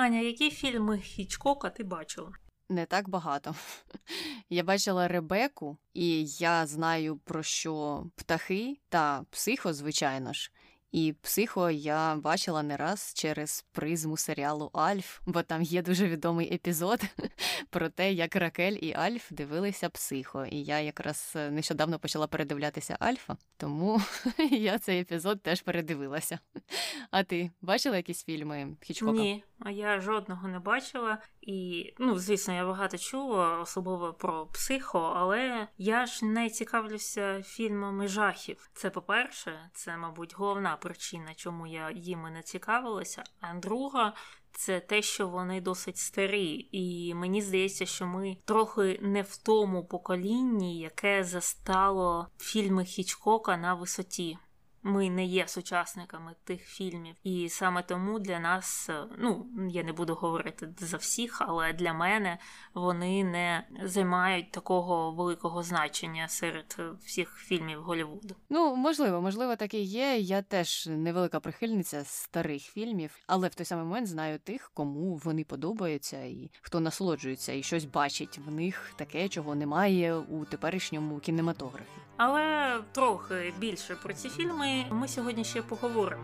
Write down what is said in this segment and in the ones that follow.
Аня, які фільми Хічкока ти бачила? Не так багато. Я бачила Ребеку, і я знаю про що птахи та психо, звичайно ж. І психо я бачила не раз через призму серіалу Альф, бо там є дуже відомий епізод про те, як Ракель і Альф дивилися психо. І я якраз е, нещодавно почала передивлятися Альфа, тому я цей епізод теж передивилася. А ти бачила якісь фільми Хічкока? Ні, а я жодного не бачила. І, ну, звісно, я багато чула, особливо про психо, але я ж не цікавлюся фільмами жахів. Це по-перше, це, мабуть, головна причина, чому я їми не цікавилася. А друга. Це те, що вони досить старі, і мені здається, що ми трохи не в тому поколінні, яке застало фільми Хічкока на висоті ми не є сучасниками тих фільмів, і саме тому для нас, е, ну я не буду говорити за всіх, але для мене вони не займають такого великого значення серед е, всіх фільмів Голлівуду. Ну можливо, можливо, так і є. Я теж невелика прихильниця старих фільмів, але в той самий момент знаю тих, кому вони подобаються, і хто насолоджується і щось бачить в них таке, чого немає у теперішньому кінематографі. Але трохи більше про ці фільми ми сьогодні ще поговоримо.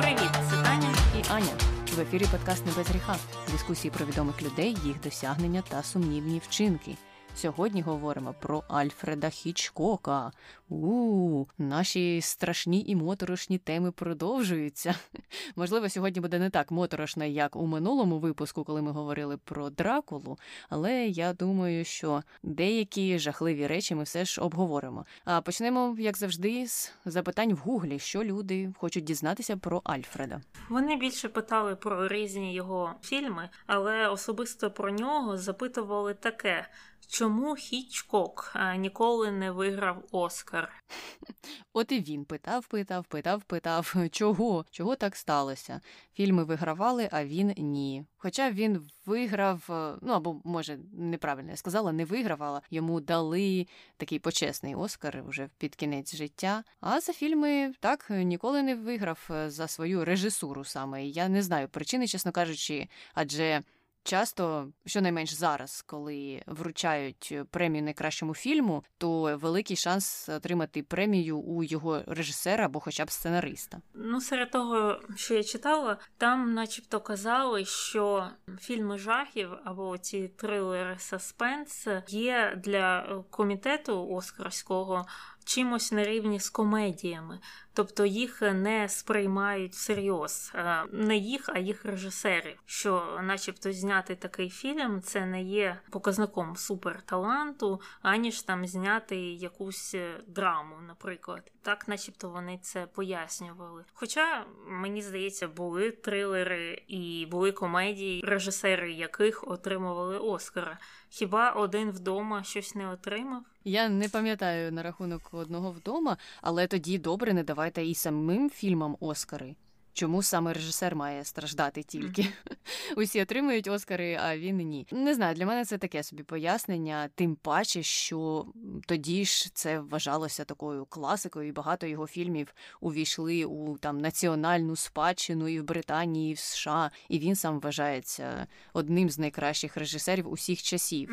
Привіт, це Таня і Аня. В ефірі подкаст «Не без гріха. Дискусії про відомих людей, їх досягнення та сумнівні вчинки. Сьогодні говоримо про Альфреда Хічкока. У наші страшні і моторошні теми продовжуються. Можливо, сьогодні буде не так моторошно, як у минулому випуску, коли ми говорили про Дракулу, але я думаю, що деякі жахливі речі ми все ж обговоримо. А почнемо, як завжди, з запитань в Гуглі, що люди хочуть дізнатися про Альфреда. Вони більше питали про різні його фільми, але особисто про нього запитували таке. Чому Хічкок ніколи не виграв Оскар? От і він питав, питав, питав, питав, чого? Чого так сталося? Фільми вигравали, а він ні. Хоча він виграв, е, ну або може неправильно я сказала, не виграв, але йому дали такий почесний Оскар вже під кінець життя. А за фільми так ніколи не виграв е, за свою режисуру саме. Я не знаю причини, чесно кажучи, адже. Часто, щонайменш зараз, коли вручають е, премію найкращому фільму, то великий шанс отримати премію у його режисера або хоча б сценариста. Ну, серед того, що я читала, там, начебто, казали, що фільми жахів або ці трилери Саспенс є для комітету Оскарського чимось на рівні з комедіями, тобто їх не сприймають всерйоз, е, не їх, а їх режисерів. Що, начебто, зняти такий фільм це не є показником суперталанту, аніж там зняти якусь е, драму, наприклад. Так, начебто, вони це пояснювали. Хоча мені здається, були трилери і були комедії, режисери яких отримували Оскара. Хіба один вдома щось не отримав? Я не пам'ятаю на рахунок одного вдома, але тоді добре не давайте і самим фільмам Оскари. Чому саме режисер має страждати тільки? Усі отримують Оскари, а він ні. Не знаю, для мене це таке собі пояснення, тим паче, що тоді ж це вважалося такою класикою, і багато його фільмів увійшли у там національну спадщину і в Британії, і в США, і він сам вважається одним з найкращих режисерів усіх часів.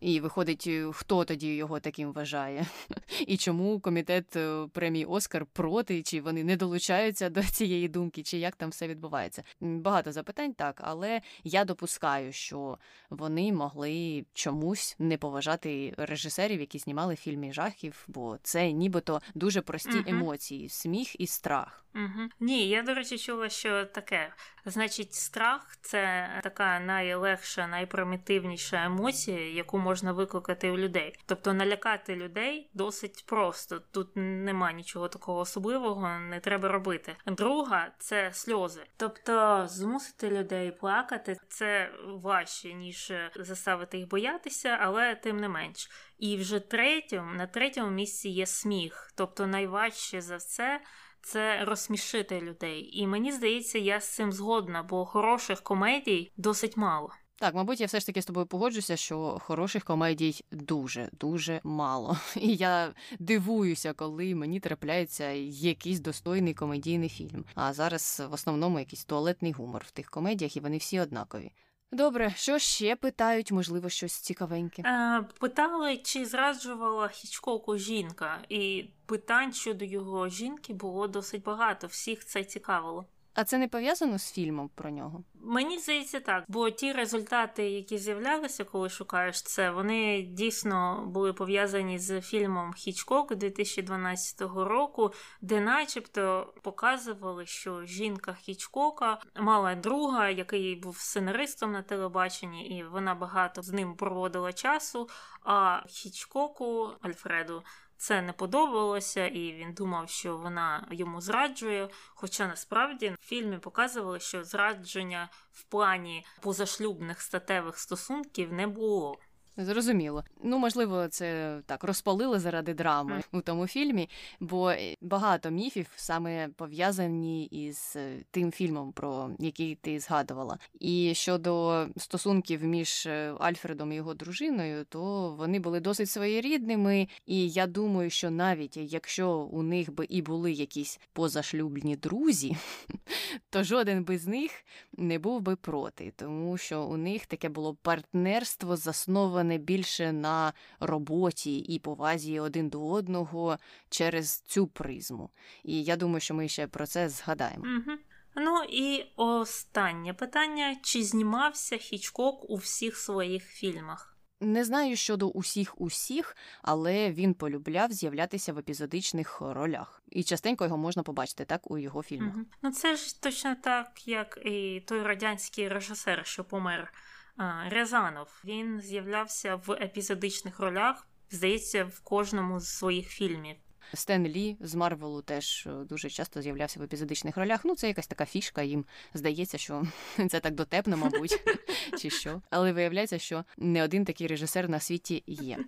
І виходить, хто тоді його таким вважає? І чому комітет е, премії Оскар проти, чи вони не долучаються до цієї думки? Зйомки, чи як там все відбувається. Багато запитань так, але я допускаю, що вони могли чомусь не поважати режисерів, які знімали фільми жахів, бо це нібито дуже прості угу. емоції, сміх і страх. Угу. Ні, я до речі, чула, що таке. Значить, страх це така найлегша, найпримітивніша емоція, яку можна викликати у людей. Тобто налякати людей досить просто. Тут нема нічого такого особливого, не треба робити. Друга це сльози. Тобто змусити людей плакати це важче, ніж заставити їх боятися, але тим не менш. І вже третьому, на третьому місці є сміх. Тобто найважче за все це розсмішити людей. І мені здається, я з цим згодна, бо хороших комедій досить мало. Так, мабуть, я все ж таки з тобою погоджуся, що хороших комедій дуже дуже мало. І я дивуюся, коли мені трапляється якийсь достойний комедійний фільм. А зараз в основному якийсь туалетний гумор в тих комедіях, і вони всі однакові. Добре, що ще питають, можливо, щось цікавеньке. Е, Питали, чи зраджувала Хічкоку жінка, і питань щодо його жінки було досить багато. Всіх це цікавило. А це не пов'язано з фільмом про нього? Мені здається, так, бо ті результати, які з'являлися, коли шукаєш це, вони дійсно були пов'язані з фільмом Хічкок 2012 року, де, начебто, показували, що жінка Хічкока мала друга, який був сценаристом на телебаченні, і вона багато з ним проводила часу. А Хічкоку Альфреду це не подобалося, і він думав, що вона йому зраджує. Хоча насправді в фільмі показували, що зрадження в плані позашлюбних статевих стосунків не було. Зрозуміло. Ну, можливо, це так розпалили заради драми mm. у тому фільмі, бо багато міфів саме пов'язані із е, тим фільмом, про який ти згадувала. І щодо стосунків між е, Альфредом і його дружиною, то вони були досить своєрідними. І я думаю, що навіть якщо у них би і були якісь позашлюбні друзі, то жоден би з них не був би проти, тому що у них таке було партнерство засноване не більше на роботі і повазі один до одного через цю призму. І я думаю, що ми ще про це згадаємо. Угу. Ну і останнє питання: чи знімався Хічкок у всіх своїх фільмах? Не знаю щодо усіх усіх, але він полюбляв з'являтися в епізодичних ролях, і частенько його можна побачити так у його фільмах. Угу. Ну це ж точно так, як і той радянський режисер, що помер Рязанов. Він з'являвся в епізодичних ролях, здається, в кожному з своїх фільмів. Стен Лі з Марвелу теж е, дуже часто з'являвся в епізодичних ролях. Ну, це якась така фішка. Їм здається, що це так дотепно, мабуть, чи що. Але виявляється, що не один такий режисер на світі є.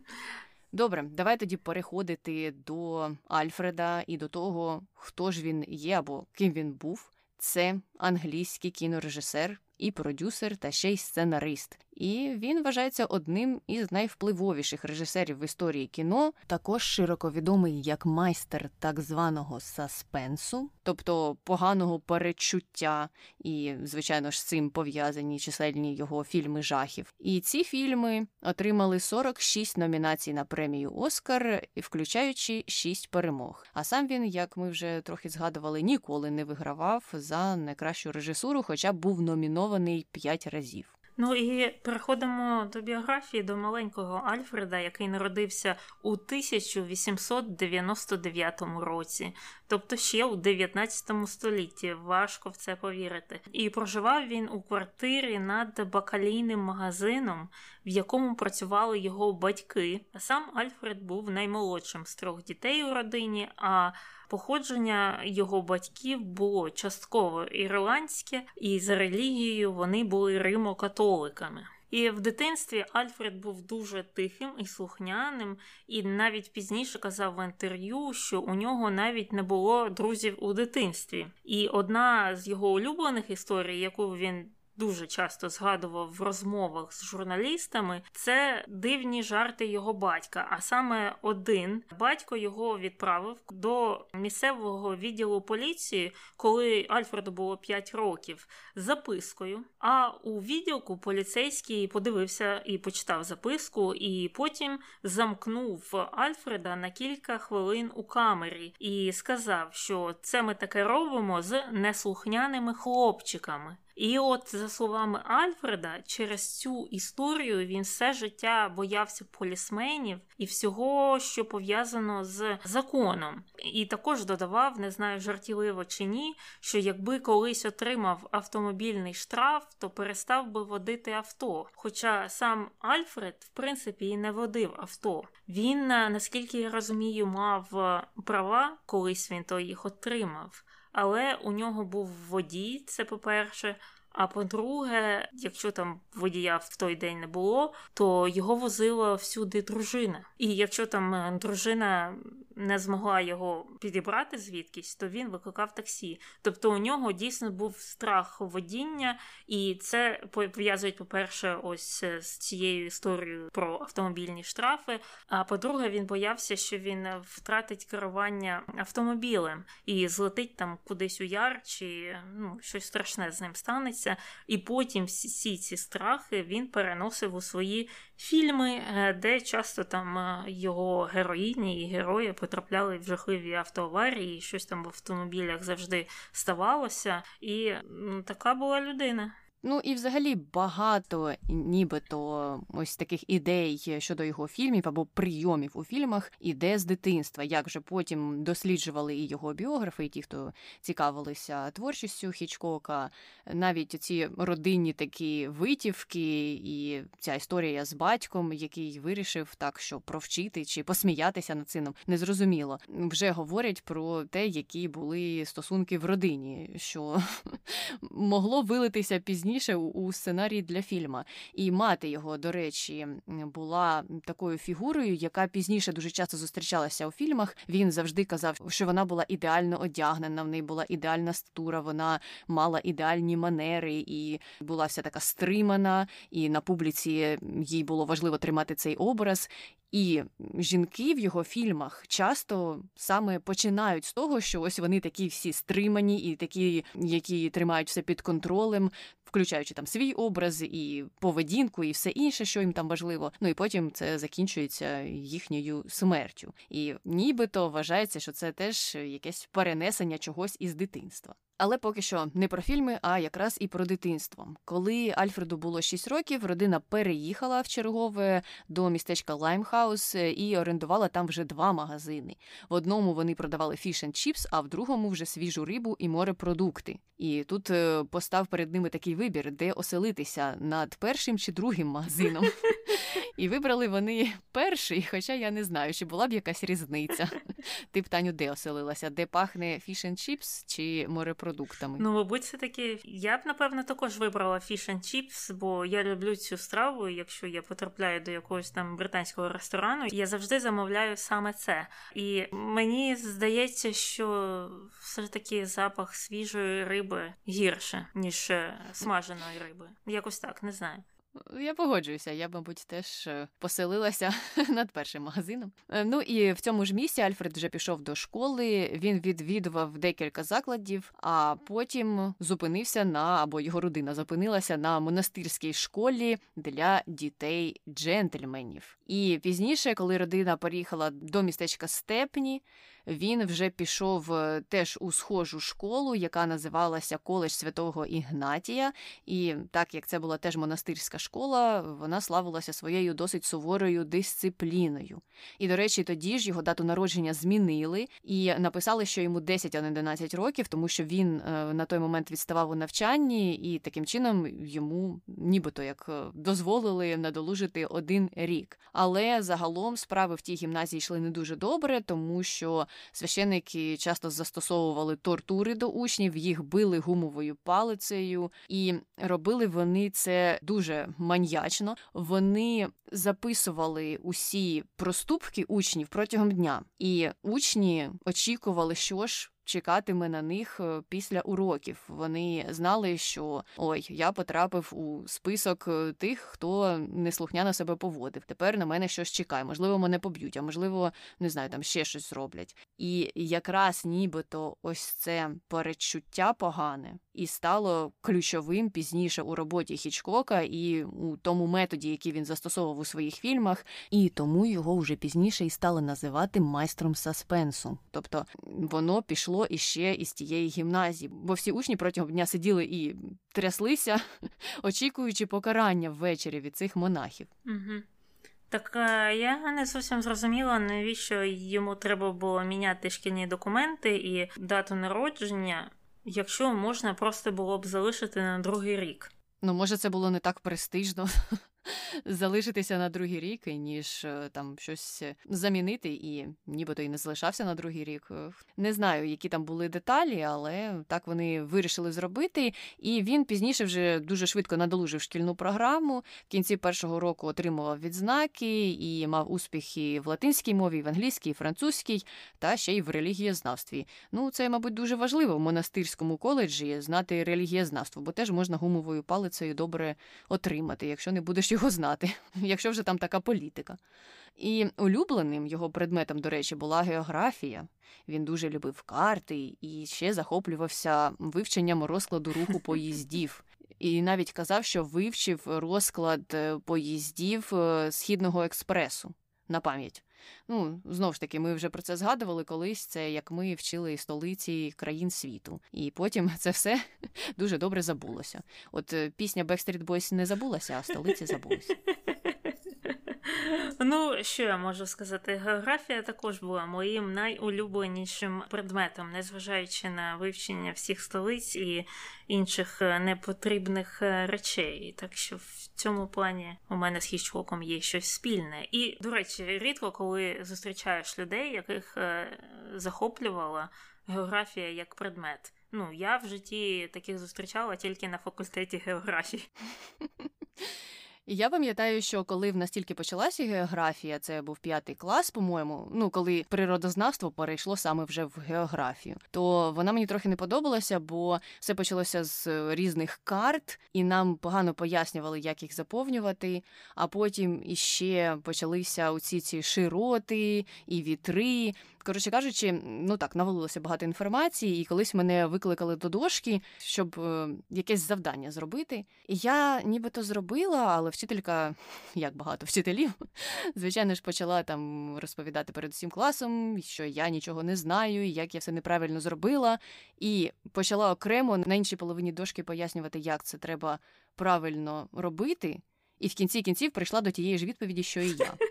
Добре, давай тоді переходити до Альфреда і до того, хто ж він є або ким він був. Це англійський кінорежисер і продюсер, та ще й сценарист. І він вважається одним із найвпливовіших режисерів в історії кіно, також широко відомий як майстер так званого саспенсу, тобто поганого перечуття, і, звичайно ж, з цим пов'язані чисельні його фільми жахів. І ці фільми отримали 46 номінацій на премію Оскар, включаючи 6 перемог. А сам він, як ми вже трохи згадували, ніколи не вигравав за найкращу режисуру, хоча був номінований 5 разів. Ну і переходимо до біографії до маленького Альфреда, який народився у 1899 році, тобто ще у 19 столітті. Важко в це повірити. І проживав він у квартирі над бакалійним магазином, в якому працювали його батьки. Сам Альфред був наймолодшим з трьох дітей у родині. а Походження його батьків було частково ірландське, і за релігією вони були римокатоликами. І в дитинстві Альфред був дуже тихим і слухняним, і навіть пізніше казав в інтерв'ю, що у нього навіть не було друзів у дитинстві. І одна з його улюблених історій, яку він дуже часто згадував в розмовах з журналістами, це дивні жарти його батька. А саме один батько його відправив до місцевого відділу поліції, коли Альфреду було 5 років, з запискою. А у відділку поліцейський подивився і почитав записку, і потім замкнув Альфреда на кілька хвилин у камері і сказав, що це ми таке робимо з неслухняними хлопчиками. І от, за словами Альфреда, через цю історію він все життя боявся полісменів і всього, що пов'язано з законом. І також додавав, не знаю, жартівливо чи ні, що якби колись отримав автомобільний штраф, то перестав би водити авто. Хоча сам Альфред, в принципі, і не водив авто. Він, наскільки я розумію, мав права, колись він то їх отримав але у нього був водій, це по-перше. А по-друге, якщо там водія в той день не було, то його возила всюди дружина. І якщо там е, дружина не змогла його підібрати звідкись, то він викликав таксі. Тобто у нього дійсно був страх водіння, і це пов'язують, по-перше, ось з цією історією про автомобільні штрафи. А по-друге, він боявся, що він втратить керування автомобілем і злетить там кудись у яр, чи ну, щось страшне з ним станеться. І потім всі ці страхи він переносив у свої фільми, е, де часто там е, його героїні і герої потрапляли в жахливі автоаварії, і щось там в автомобілях завжди ставалося. І така була людина. Ну і взагалі багато нібито ось таких ідей щодо його фільмів або прийомів у фільмах іде з дитинства. Як вже потім досліджували і його біографи, і ті, хто цікавилися творчістю Хічкока, навіть ці родинні такі витівки, і ця історія з батьком, який вирішив так, що провчити чи посміятися над сином, незрозуміло. Вже говорять про те, які були стосунки в родині, що могло вилитися пізніше пізніше у сценарії для фільму. І мати його, до речі, була такою фігурою, яка пізніше дуже часто зустрічалася у фільмах. Він завжди казав, що вона була ідеально одягнена, в неї була ідеальна статура, вона мала ідеальні манери і була вся така стримана. І на публіці їй було важливо тримати цей образ. І жінки в його фільмах часто саме починають з того, що ось вони такі всі стримані і такі, які тримають все під контролем, включаючи там свій образ і поведінку, і все інше, що їм там важливо. Ну і потім це закінчується їхньою смертю. І нібито вважається, що це теж якесь перенесення чогось із дитинства. Але поки що не про фільми, а якраз і про дитинство. Коли Альфреду було 6 років, родина переїхала в чергове до містечка Лаймхаус і орендувала там вже два магазини. В одному вони продавали fish and chips, а в другому вже свіжу рибу і морепродукти. І тут е, постав перед ними такий вибір, де оселитися над першим чи другим магазином. І вибрали вони перший, хоча я не знаю, чи була б якась різниця. Ти б Таню, де оселилася, де пахне fish chips чи морепродуктами? Ну, мабуть, все таки я б напевно також вибрала fish chips, бо я люблю цю страву. Якщо я потрапляю до якогось там британського ресторану, я завжди замовляю саме це. І мені здається, що все ж таки запах свіжої риби гірше, ніж е, смаженої риби. Якось так, не знаю. Я погоджуюся, я, мабуть, теж е, поселилася над першим магазином. Е, ну і в цьому ж місці Альфред вже пішов до школи. Він відвідував декілька закладів, а потім зупинився на або його родина зупинилася на монастирській школі для дітей джентльменів. І пізніше, коли родина переїхала до містечка Степні він вже пішов е, теж у схожу школу, яка називалася Коледж Святого Ігнатія. І так як це була теж монастирська школа, вона славилася своєю досить суворою дисципліною. І, до речі, тоді ж його дату народження змінили і написали, що йому 10, а не 11 років, тому що він е, на той момент відставав у навчанні, і таким чином йому нібито як е, дозволили надолужити один рік. Але загалом справи в тій гімназії йшли не дуже добре, тому що священники часто застосовували тортури до учнів, їх били гумовою палицею, і робили вони це дуже маньячно. Вони записували усі проступки учнів протягом дня, і учні очікували, що ж чекатиме на них е, після уроків. Вони знали, що ой, я потрапив у список е, тих, хто неслухняно себе поводив. Тепер на мене щось чекає. Можливо, мене поб'ють, а можливо, не знаю, там ще щось зроблять. І якраз нібито ось це перечуття погане і стало ключовим пізніше у роботі Хічкока і у тому методі, який він застосовував у своїх фільмах, і тому його вже пізніше і стали називати майстром саспенсу. Тобто воно пішло іще із тієї гімназії, бо всі учні протягом дня сиділи і тряслися, очікуючи покарання ввечері від цих монахів. Так е, я не зовсім зрозуміла, навіщо йому треба було міняти шкільні документи і дату народження якщо можна просто було б залишити на другий рік. Ну, може, це було не так престижно. залишитися на другий рік, ніж е, там щось замінити, і нібито і не залишався на другий рік. Не знаю, які там були деталі, але так вони вирішили зробити. І він пізніше вже дуже швидко надолужив шкільну програму. В кінці першого року отримував відзнаки і мав успіхи в латинській мові, в англійській, французькій та ще й в релігієзнавстві. Ну, це, мабуть, дуже важливо в монастирському коледжі знати релігієзнавство, бо теж можна гумовою палицею добре отримати, якщо не будеш його знати, якщо вже там така політика. І улюбленим його предметом, до речі, була географія. Він дуже любив карти і ще захоплювався вивченням розкладу руху поїздів. І навіть казав, що вивчив розклад е, поїздів е, східного експресу на пам'ять. Ну, знову ж таки, ми вже про це згадували колись. Це як ми вчили столиці країн світу. І потім це все дуже добре забулося. От е, пісня Backstreet Boys не забулася, а столиці забулися. Ну, що я можу сказати? Географія також була моїм найулюбленішим предметом, незважаючи на вивчення всіх столиць і інших е, непотрібних е, речей. Так що в цьому плані у мене з Хічкоком є щось спільне. І, до речі, рідко, коли зустрічаєш людей, яких е, захоплювала географія як предмет. Ну, я в житті таких зустрічала тільки на факультеті географії. І я пам'ятаю, що коли в нас тільки почалася географія, це був п'ятий клас, по-моєму, ну коли природознавство перейшло саме вже в географію, то вона мені трохи не подобалася, бо все почалося з різних карт, і нам погано пояснювали, як їх заповнювати. А потім іще почалися оці ці широти і вітри. Коротше кажучи, ну так навалилося багато інформації, і колись мене викликали до дошки, щоб е, якесь завдання зробити. І я нібито зробила, але вчителька, як багато вчителів, звичайно ж, почала там розповідати перед усім класом, що я нічого не знаю, як я все неправильно зробила, і почала окремо на іншій половині дошки пояснювати, як це треба правильно робити. І в кінці кінців прийшла до тієї ж відповіді, що і я.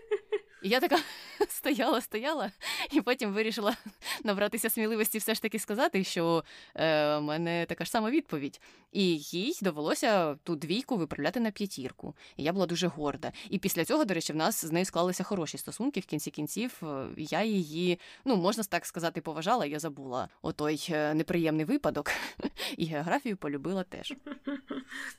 І я така стояла, стояла, і потім вирішила набратися сміливості все ж таки сказати, що е, в мене така ж сама відповідь. І їй довелося ту двійку виправляти на п'ятірку. І я була дуже горда. І після цього, до речі, в нас з нею склалися хороші стосунки. В кінці кінців е, я її, ну можна так сказати, поважала. Я забула отой е, неприємний випадок, і географію полюбила теж.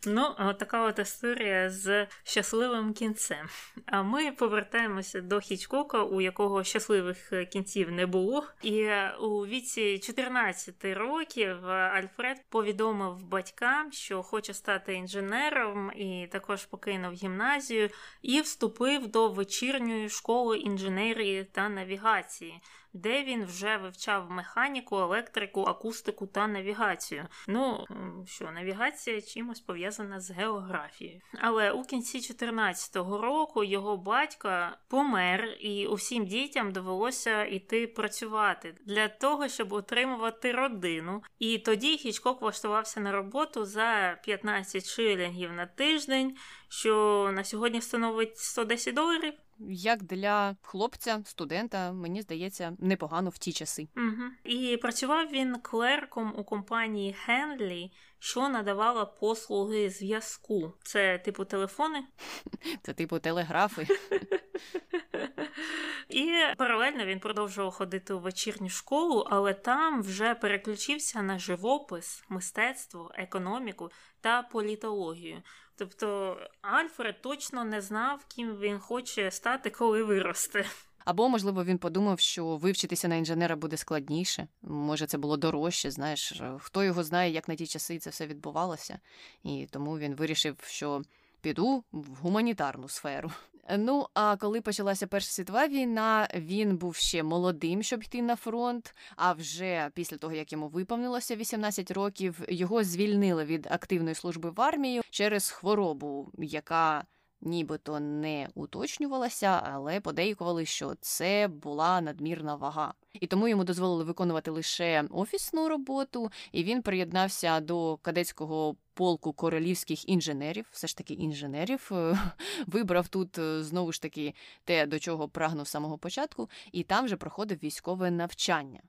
Ну, така от історія з щасливим кінцем. А ми повертаємося до Хічкока, у якого щасливих е, кінців не було. І е, у віці 14 років е, Альфред повідомив батькам, що хоче стати інженером, і також покинув гімназію і вступив до вечірньої школи інженерії та навігації де він вже вивчав механіку, електрику, акустику та навігацію. Ну що, навігація чимось пов'язана з географією. Але у кінці 14-го року його батько помер, і усім дітям довелося йти працювати для того, щоб утримувати родину. І тоді Хічкок влаштувався на роботу за 15 шилінгів на тиждень, що на сьогодні становить 110 доларів як для хлопця, студента, мені здається, непогано в ті часи. Угу. І працював він клерком у компанії Henley, що надавала послуги зв'язку. Це типу телефони? Це типу телеграфи. І паралельно він продовжував ходити у вечірню школу, але там вже переключився на живопис, мистецтво, економіку та політологію. Тобто Альфред точно не знав, ким він хоче стати, коли виросте. Або, можливо, він подумав, що вивчитися на інженера буде складніше. Може, це було дорожче. Знаєш, хто його знає, як на ті часи це все відбувалося, і тому він вирішив, що піду в гуманітарну сферу. Ну, а коли почалася Перша світова війна, він був ще молодим, щоб йти на фронт. А вже після того, як йому виповнилося 18 років, його звільнили від активної служби в армію через хворобу, яка нібито не уточнювалася, але подейкували, що це була надмірна вага. І тому йому дозволили виконувати лише офісну роботу, і він приєднався до кадетського полку королівських інженерів, все ж таки інженерів, вибрав тут е, знову ж таки те, до чого прагнув з самого початку, і там же проходив військове навчання.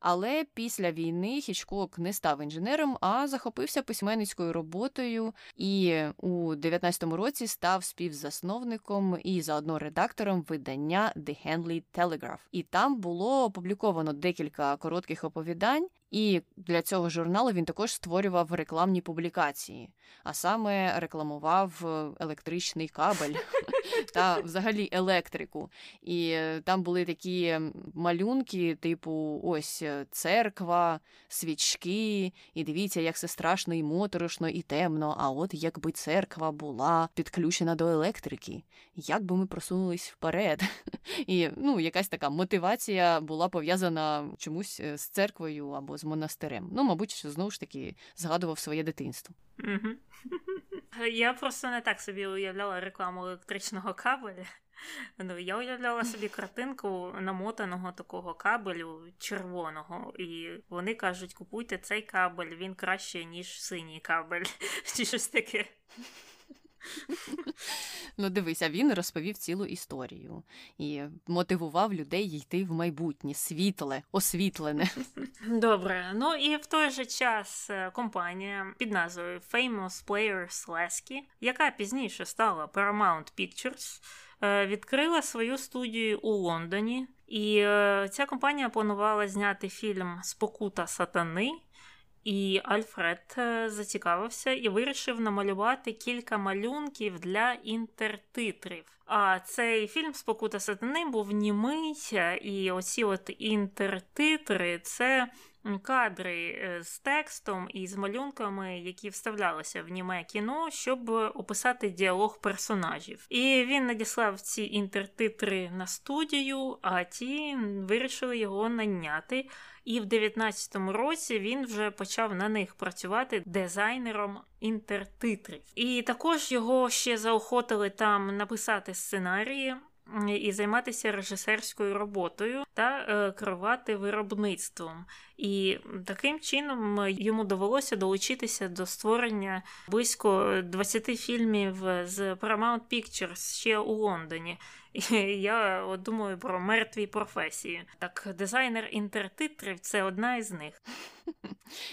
Але після війни Хічкок не став інженером, а захопився письменницькою роботою і у 19-му році став співзасновником і заодно редактором видання The Henley Telegraph. І там було опубліковано декілька коротких оповідань. І для цього журналу він також створював рекламні публікації, а саме рекламував електричний кабель та взагалі електрику. І там були такі малюнки, типу, ось церква, свічки, і дивіться, як це страшно і моторошно, і темно. А от якби церква була підключена до електрики, як би ми просунулись вперед. І ну, якась така мотивація була пов'язана чомусь з церквою або з монастирем. Ну, мабуть, знову ж таки згадував своє дитинство. Я просто не так собі уявляла рекламу електричного кабеля. Ну, Я уявляла собі картинку намотаного такого кабелю червоного, і вони кажуть, купуйте цей кабель, він краще, ніж синій кабель, чи щось таке. Ну, дивися, він розповів цілу історію і мотивував людей йти в майбутнє, світле, освітлене. Добре, ну і в той же час е, компанія під назвою Famous Players Lasky, яка пізніше стала Paramount Pictures, е, відкрила свою студію у Лондоні. І е, ця компанія планувала зняти фільм Спокута сатани. І Альфред е, зацікавився і вирішив намалювати кілька малюнків для інтертитрів. А цей фільм Спокута сатани був німий, е, і оці от інтертитри це кадри е, з текстом і з малюнками, які вставлялися в німе кіно, щоб описати діалог персонажів. І він надіслав ці інтертитри на студію, а ті вирішили його наняти. І в 19-му році він вже почав на них працювати дизайнером інтертитрів. І також його ще заохотили там написати сценарії і займатися режисерською роботою та е, керувати виробництвом. І таким чином йому довелося долучитися до створення близько 20 фільмів з Paramount Pictures ще у Лондоні. І Я от думаю про мертві професії. Так, дизайнер інтертитрів це одна із них.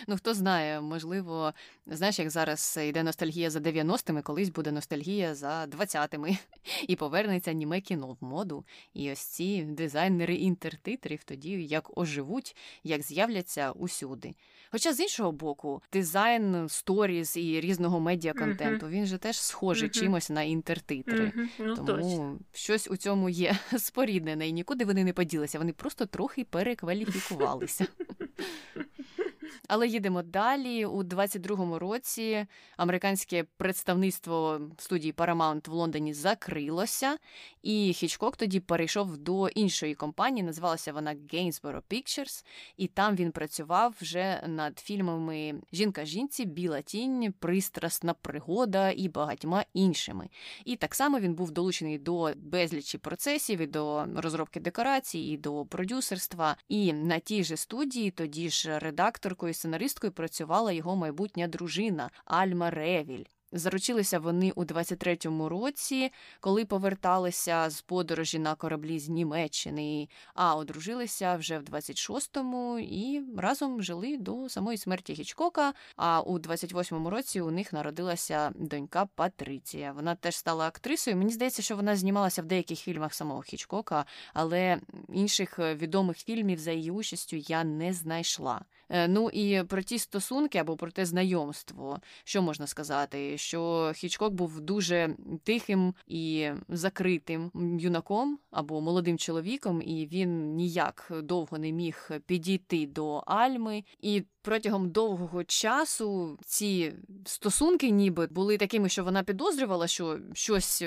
Ну, хто знає, можливо, знаєш, як зараз йде ностальгія за 90-ми, колись буде ностальгія за 20-ми. І повернеться німе кіно в моду. І ось ці дизайнери інтертитрів тоді як оживуть, як з'являться усюди. Хоча з іншого боку, дизайн сторіз і різного медіаконтенту, uh-huh. він же теж схожий uh-huh. чимось на інтертитри. Uh-huh. Ну, Тому точно. щось у цьому є споріднене, і нікуди вони не поділися. Вони просто трохи перекваліфікувалися. Але їдемо далі. У 22-му році американське представництво студії Paramount в Лондоні закрилося, і Хічкок тоді перейшов до іншої компанії. Називалася вона Gainsborough Pictures, і там він працював вже над фільмами Жінка жінці, Біла тінь, Пристрасна пригода і багатьма іншими. І так само він був долучений до безлічі процесів і до розробки декорацій, і до продюсерства. І на тій же студії тоді ж редакторкою і сценаристкою працювала його майбутня дружина Альма Ревіль. Заручилися вони у 23-му році, коли поверталися з подорожі на кораблі з Німеччини, а одружилися вже в 26-му і разом жили до самої смерті Гічкока. А у 28-му році у них народилася донька Патриція. Вона теж стала актрисою. Мені здається, що вона знімалася в деяких фільмах самого Хічкока, але інших відомих фільмів за її участю я не знайшла. Е, ну і про ті стосунки або про те знайомство, що можна сказати, що Хічкок був дуже тихим і закритим юнаком або молодим чоловіком, і він ніяк довго не міг підійти до Альми. І протягом довгого часу ці стосунки, ніби були такими, що вона підозрювала, що щось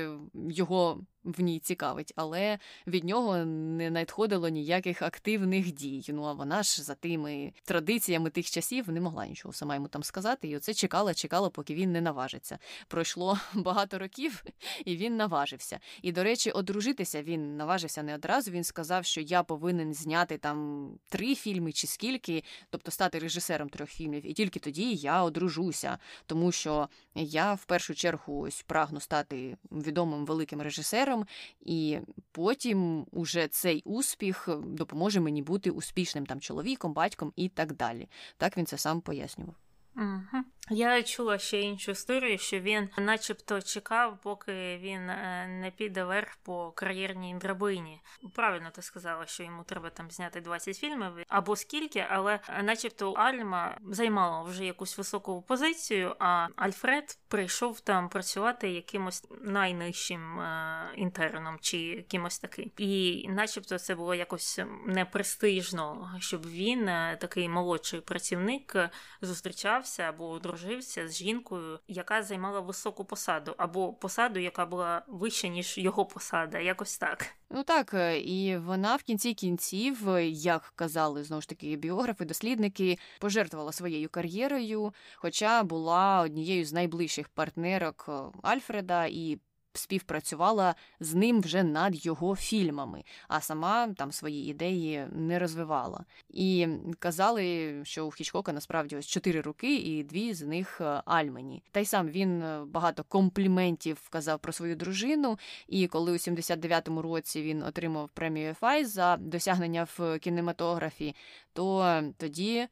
його в ній цікавить, але від нього не надходило ніяких активних дій. Ну а вона ж за тими традиціями тих часів не могла нічого сама йому там сказати. І оце чекала, чекала, поки він не наважиться. Пройшло багато років, і він наважився. І, до речі, одружитися він наважився не одразу. Він сказав, що я повинен зняти там три фільми чи скільки, тобто стати режисером режисером трьох фільмів, і тільки тоді я одружуся, тому що я в першу чергу ось прагну стати відомим великим режисером, і потім уже цей успіх допоможе мені бути успішним там чоловіком, батьком і так далі. Так він це сам пояснював. Угу. Я чула ще іншу історію, що він, начебто, чекав, поки він е, не піде вверх по кар'єрній драбині. Правильно ти сказала, що йому треба там зняти 20 фільмів або скільки, але, е, начебто, Альма займала вже якусь високу позицію, а Альфред прийшов там працювати якимось найнижчим е- інтерном чи кимось таким. І, начебто, це було якось непрестижно, щоб він, такий молодший працівник, зустрічався або одружився з жінкою, яка займала високу посаду, або посаду, яка була вища, ніж його посада, якось так. Ну так, е, і вона в кінці кінців, е, як казали знову ж таки біографи, дослідники, пожертвувала своєю кар'єрою, хоча була однією з найближчих партнерок е, Альфреда і співпрацювала з ним вже над його фільмами, а сама там свої ідеї не розвивала. І казали, що у Хічкока насправді ось чотири руки, і дві з них е, Альмені. Та й сам він е, багато компліментів казав про свою дружину. І коли у 79-му році він отримав премію Фай за досягнення в кінематографі, то тоді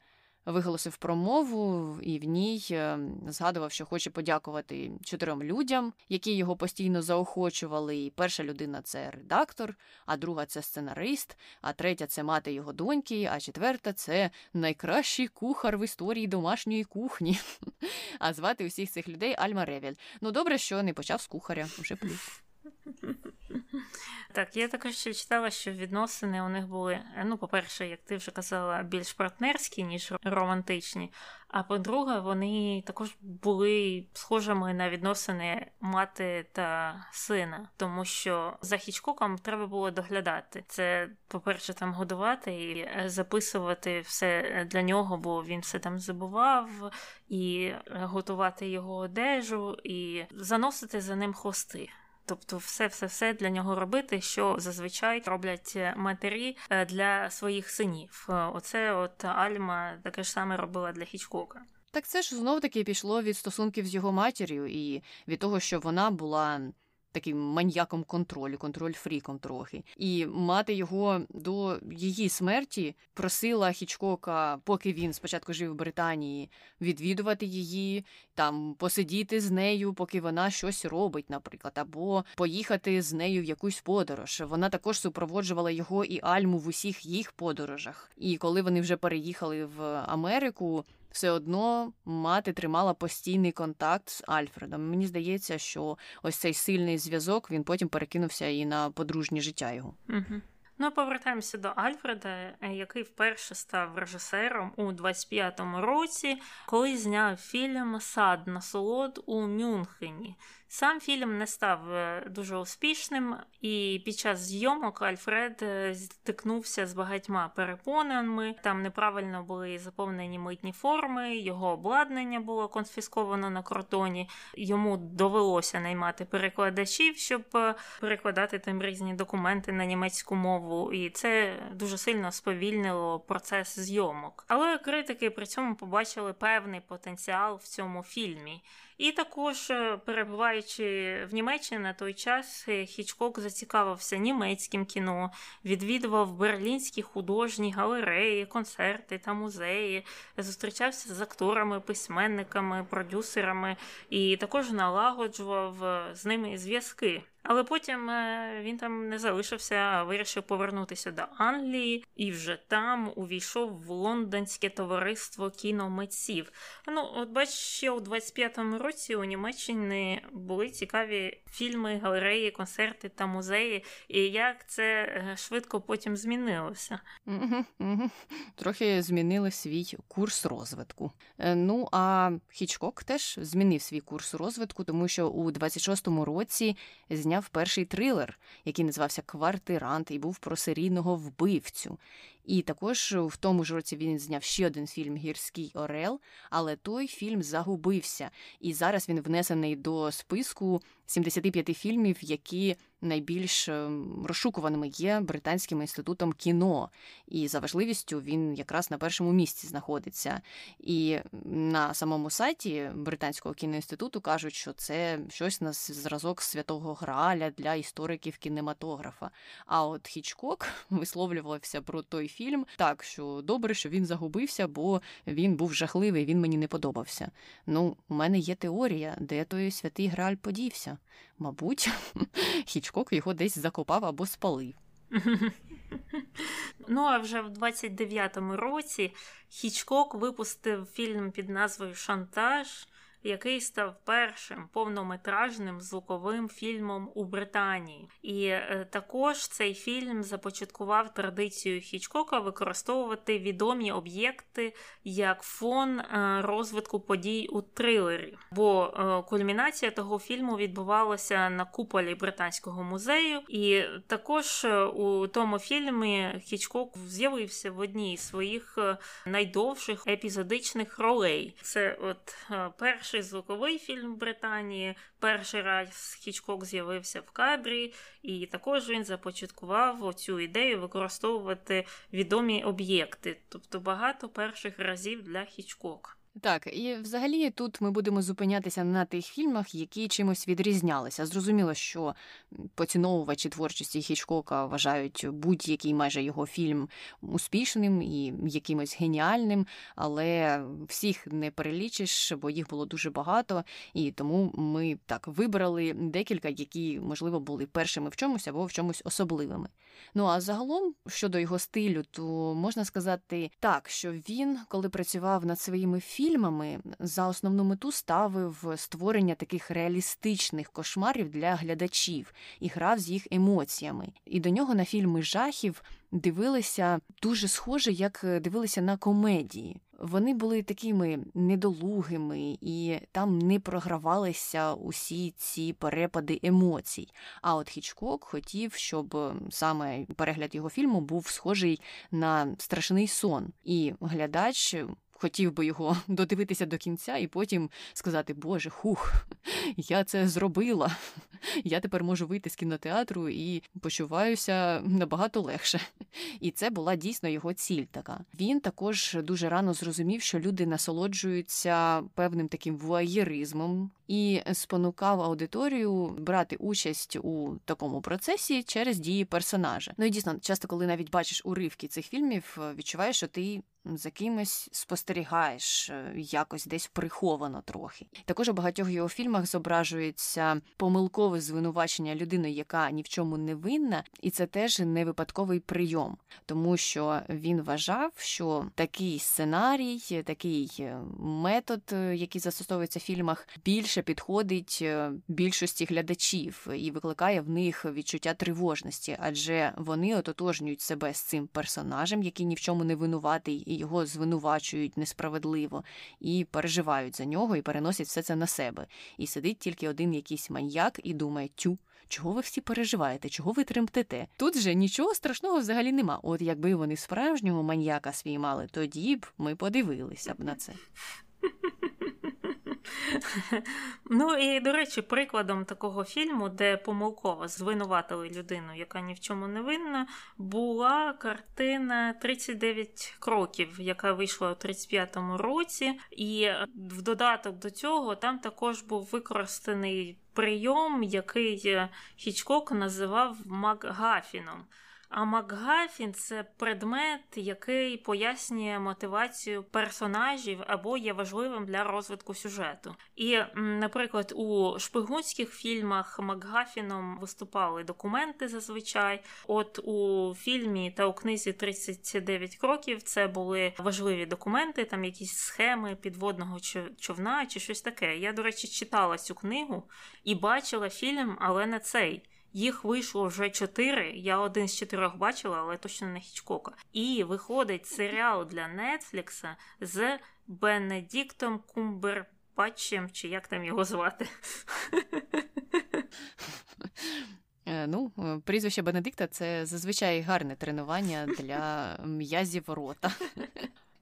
виголосив промову і в ній е, згадував, що хоче подякувати чотирьом людям, які його постійно заохочували. І перша людина це редактор, а друга це сценарист, а третя це мати його доньки, а четверта це найкращий кухар в історії домашньої кухні. А звати усіх цих людей Альма Ревель. Ну добре, що не почав з кухаря, вже плюс. Так, я також ще читала, що відносини у них були, ну, по-перше, як ти вже казала, більш партнерські, ніж романтичні. А по-друге, вони також були схожими на відносини мати та сина, тому що за Хічкоком треба було доглядати. Це, по-перше, там годувати і записувати все для нього, бо він все там забував, і готувати його одежу, і заносити за ним хвости. Тобто, все, все, все для нього робити, що зазвичай роблять е, матері е, для своїх синів. Е, оце от Альма таке ж саме робила для Хічкока. Так це ж знов таки пішло від стосунків з його матір'ю і від того, що вона була таким маньяком контролю, контроль-фріком трохи. І мати його до її смерті просила Хічкока, поки він спочатку жив в Британії, відвідувати її, там посидіти з нею, поки вона щось робить, наприклад, або поїхати з нею в якусь подорож. Вона також супроводжувала його і Альму в усіх їх подорожах. І коли вони вже переїхали в Америку все одно мати тримала постійний контакт з Альфредом. Мені здається, що ось цей сильний зв'язок він потім перекинувся і на подружнє життя його. Угу. Ну, повертаємося до Альфреда, е, який вперше став режисером у 25-му році, коли зняв фільм Сад на солод у Мюнхені. Сам фільм не став е, дуже успішним, і під час зйомок Альфред е, стикнувся з багатьма перепонами. Там неправильно були заповнені митні форми, його обладнання було конфісковано на кордоні. Йому довелося наймати перекладачів, щоб е, перекладати там різні документи на німецьку мову, і це дуже сильно сповільнило процес зйомок. Але критики при цьому побачили певний потенціал в цьому фільмі. І також, е, перебуваючи в Німеччині на той час, е, Хічкок зацікавився німецьким кіно, відвідував берлінські художні галереї, концерти та музеї, зустрічався з акторами, письменниками, продюсерами і також налагоджував е, з ними зв'язки. Але потім е, він там не залишився, а вирішив повернутися до Англії і вже там увійшов в лондонське товариство кіномитців. Ну, от бач, ще у 25-му році у Німеччині були цікаві фільми, галереї, концерти та музеї, і як це е, швидко потім змінилося. Трохи змінили свій курс розвитку. Е, ну а Хічкок теж змінив свій курс розвитку, тому що у 26-му році зняв зняв перший трилер, який називався Квартирант і був про серійного вбивцю. І також в тому ж році він зняв ще один фільм Гірський Орел, але той фільм загубився. І зараз він внесений до списку 75 фільмів, які найбільш ем, розшукуваними є британським інститутом кіно, і за важливістю він якраз на першому місці знаходиться. І на самому сайті британського кіноінституту кажуть, що це щось на зразок святого Граля для істориків кінематографа. А от Хічкок висловлювався про той фільм так, що добре, що він загубився, бо він був жахливий, він мені не подобався. Ну, у мене є теорія, де той святий Граль подівся. Мабуть, Хічкок його десь закопав або спалив. Ну, а вже в 29-му році Хічкок випустив фільм під назвою Шантаж який став першим повнометражним звуковим фільмом у Британії. І е, також цей фільм започаткував традицію Хічкока використовувати відомі об'єкти як фон е, розвитку подій у трилері. Бо е, кульмінація того фільму відбувалася на куполі британського музею, і також у тому фільмі Хічкок з'явився в одній з своїх найдовших епізодичних ролей. Це от перший перший звуковий фільм в Британії. Перший раз Хічкок з'явився в кадрі, і також він започаткував оцю ідею використовувати відомі об'єкти, тобто багато перших разів для Хічкока. Так, і взагалі тут ми будемо зупинятися на тих фільмах, які чимось відрізнялися. Зрозуміло, що поціновувачі творчості Хічкока вважають будь-який майже його фільм успішним і якимось геніальним, але всіх не перелічиш, бо їх було дуже багато, і тому ми так вибрали декілька, які, можливо, були першими в чомусь або в чомусь особливими. Ну а загалом щодо його стилю, то можна сказати так, що він, коли працював над своїми фільмами, за основну мету ставив створення таких реалістичних кошмарів для глядачів і грав з їх емоціями. І до нього на фільми жахів дивилися дуже схоже, як дивилися на комедії. Вони були такими недолугими, і там не програвалися усі ці перепади емоцій. А от Хічкок хотів, щоб саме перегляд його фільму був схожий на страшний сон, і глядач хотів би його додивитися до кінця і потім сказати, Боже, хух, я це зробила. Я тепер можу вийти з кінотеатру і почуваюся набагато легше. І це була дійсно його ціль така. Він також дуже рано зрозумів, що люди насолоджуються певним таким вуаєризмом і спонукав аудиторію брати участь у такому процесі через дії персонажа. Ну і дійсно, часто, коли навіть бачиш уривки цих фільмів, відчуваєш, що ти за кимось спостерігаєш е, якось десь приховано трохи. Також у багатьох його фільмах зображується помилкове звинувачення людини, яка ні в чому не винна, і це теж не випадковий прийом, тому що він вважав, що такий сценарій, такий е, метод, е, який застосовується в фільмах, більше підходить більшості глядачів і викликає в них відчуття тривожності, адже вони ототожнюють себе з цим персонажем, який ні в чому не винуватий його звинувачують несправедливо, і переживають за нього, і переносять все це на себе. І сидить тільки один якийсь маньяк і думає, тю. Чого ви всі переживаєте, чого ви тремтете? Тут же нічого страшного взагалі нема. От якби вони справжнього маньяка свій мали, тоді б ми подивилися б на це. Ну і до речі, прикладом такого фільму, де помилково звинуватили людину, яка ні в чому не винна, була картина «39 кроків, яка вийшла у 35-му році. І в додаток до цього там також був використаний прийом, який Хічкок називав Макгафіном. А Макгафін це предмет, який пояснює мотивацію персонажів або є важливим для розвитку сюжету. І, наприклад, у шпигунських фільмах Макгафіном виступали документи зазвичай. От у фільмі та у книзі «39 кроків це були важливі документи, там якісь схеми підводного човна чи щось таке. Я, до речі, читала цю книгу і бачила фільм, але не цей. Їх вийшло вже чотири. Я один з чотирьох бачила, але точно не Хічкока. І виходить серіал для Нетфлікса з Бенедіктом Кумберпатчем, чи як там його звати. Е, ну, е, прізвище Бенедикта це зазвичай гарне тренування для м'язів рота.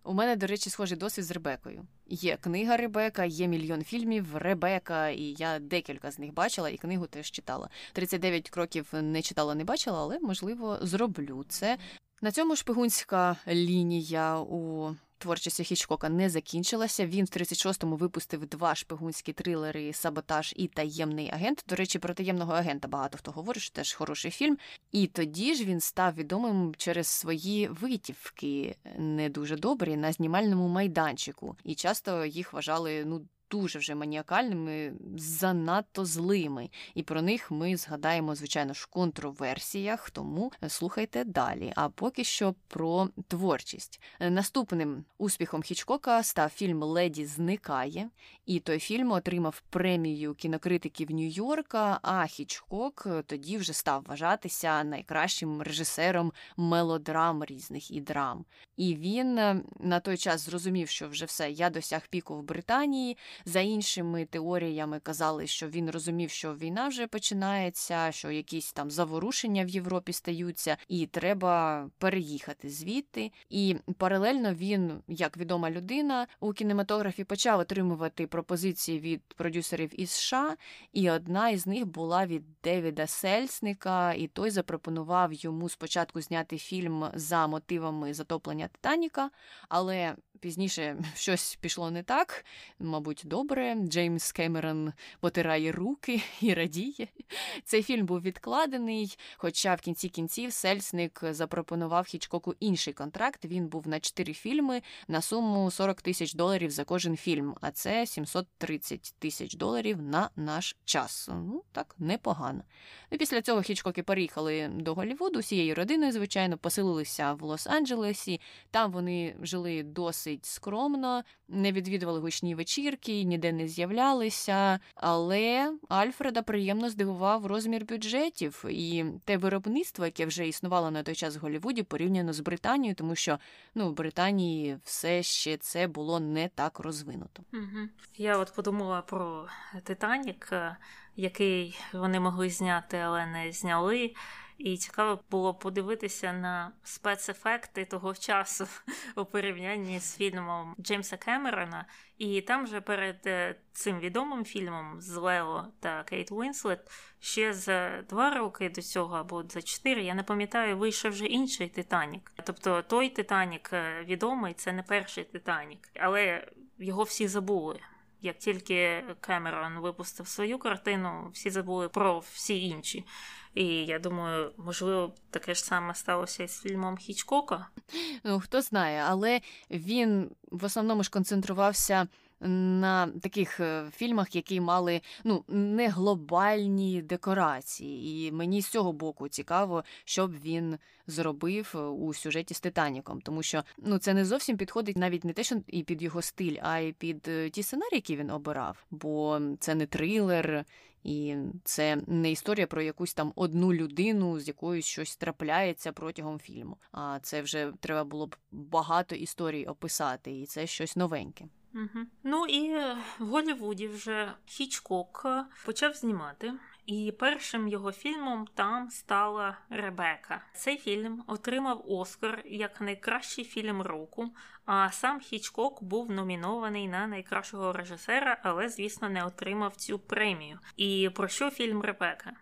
У мене, до речі, схожий досвід з Ребекою. Є книга Ребека, є мільйон фільмів Ребека, і я декілька з них бачила, і книгу теж читала. 39 кроків не читала, не бачила, але можливо зроблю це. На цьому шпигунська лінія у творчості Хічкока не закінчилася. Він в 36-му випустив два шпигунські трилери Саботаж і таємний агент. До речі, про таємного агента багато хто говорить, що теж хороший фільм. І тоді ж він став відомим через свої витівки, не дуже добрі на знімальному майданчику, і часто їх вважали ну дуже вже маніакальними, занадто злими. І про них ми згадаємо, звичайно ж, в контроверсіях, тому слухайте далі. А поки що про творчість. Наступним успіхом Хічкока став фільм Леді зникає, і той фільм отримав премію кінокритиків Нью-Йорка. А Хічкок тоді вже став вважатися найкращим режисером мелодрам різних і драм. І він на той час зрозумів, що вже все я досяг піку в Британії. За іншими теоріями казали, що він розумів, що війна вже починається, що якісь там заворушення в Європі стаються, і треба переїхати звідти. І паралельно він, як відома людина, у кінематографі почав отримувати пропозиції від продюсерів із США, і одна із них була від Девіда Сельсника, і той запропонував йому спочатку зняти фільм за мотивами затоплення Титаніка, але пізніше щось пішло не так, мабуть, добре. Джеймс Кемерон потирає руки і радіє. Цей фільм був відкладений, хоча в кінці кінців Сельсник запропонував Хічкоку інший контракт. Він був на чотири фільми на суму 40 тисяч доларів за кожен фільм, а це 730 тисяч доларів на наш час. Ну, так, непогано. І після цього Хічкоки переїхали до Голлівуду всією родиною, звичайно, поселилися в Лос-Анджелесі. Там вони жили досить скромно, не відвідували гучні вечірки, ніде не з'являлися. Але Альфреда приємно здивував розмір бюджетів і те виробництво, яке вже існувало на той час в Голлівуді, порівняно з Британією, тому що ну, в Британії все ще це було не так розвинуто. Угу. Я от подумала про Титанік який вони могли зняти, але не зняли. І цікаво було подивитися на спецефекти того часу у порівнянні з фільмом Джеймса Кемерона. І там же перед е, цим відомим фільмом з Лео та Кейт Уінслет ще за два роки до цього або за чотири, я не пам'ятаю, вийшов вже інший Титанік. Тобто той Титанік е, відомий, це не перший Титанік, але його всі забули. Як тільки Кемерон випустив свою картину, всі забули про всі інші. І я думаю, можливо, таке ж саме сталося і з фільмом Хічкока. Ну хто знає, але він в основному ж концентрувався на таких е, фільмах, які мали ну не глобальні декорації. І мені з цього боку цікаво, що б він зробив е, у сюжеті з Титаніком, тому що ну це не зовсім підходить навіть не те, що і під його стиль, а й під е, ті сценарії, які він обирав. Бо це не трилер. І це не історія про якусь там одну людину, з якою щось трапляється протягом фільму. А це вже треба було б багато історій описати, і це щось новеньке. Угу. Ну і в Голлівуді вже Хічкок почав знімати. І першим його фільмом там стала Ребека. Цей фільм отримав Оскар як найкращий фільм року. А сам Хічкок був номінований на найкращого режисера, але, звісно, не отримав цю премію. І про що фільм Ребека?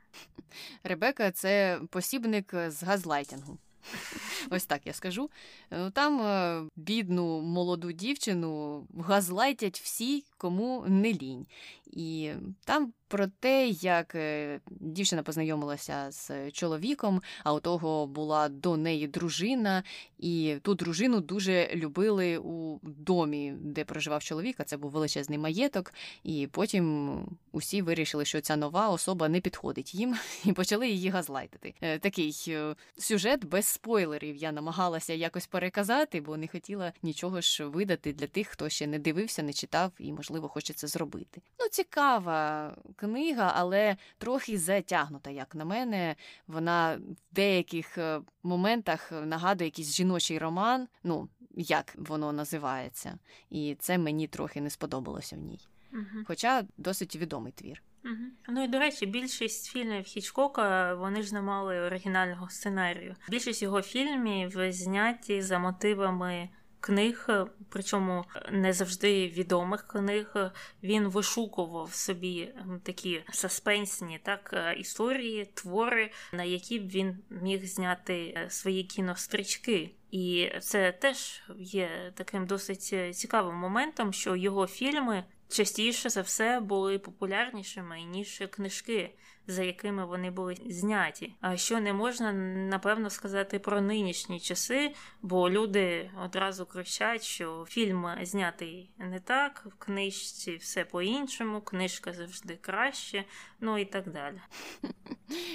Ребека це посібник з газлайтінгу. Ось так я скажу. Е, там е, бідну молоду дівчину газлайтять всі, кому не лінь. І там про те, як е, дівчина познайомилася з чоловіком, а у того була до неї дружина, і ту дружину дуже любили у домі, де проживав чоловік, а це був величезний маєток. І потім усі вирішили, що ця нова особа не підходить їм, і почали її газлайтити. Е, такий е, сюжет без спойлерів я намагалася якось переказати, бо не хотіла нічого ж видати для тих, хто ще не дивився, не читав і, можливо, хоче це зробити. Ну, цікава книга, але трохи затягнута, як на мене. Вона в деяких е, моментах нагадує якийсь жіночий роман, ну як воно називається, і це мені трохи не сподобалося в ній. Угу. Хоча досить відомий твір. Угу. Ну і до речі, більшість фільмів Хічкока вони ж не мали оригінального сценарію. Більшість його фільмів зняті за мотивами книг, причому не завжди відомих книг. Він вишукував собі такі саспенсні так історії, твори, на які б він міг зняти свої кінострічки. І це теж є таким досить цікавим моментом, що його фільми частіше за все були популярнішими ніж книжки за якими вони були зняті. А що не можна напевно сказати про нинішні часи, бо люди одразу кричать, що фільм знятий не так, в книжці все по-іншому, книжка завжди краще, ну і так далі.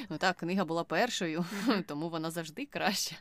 Ну так, книга була першою, тому вона завжди краще.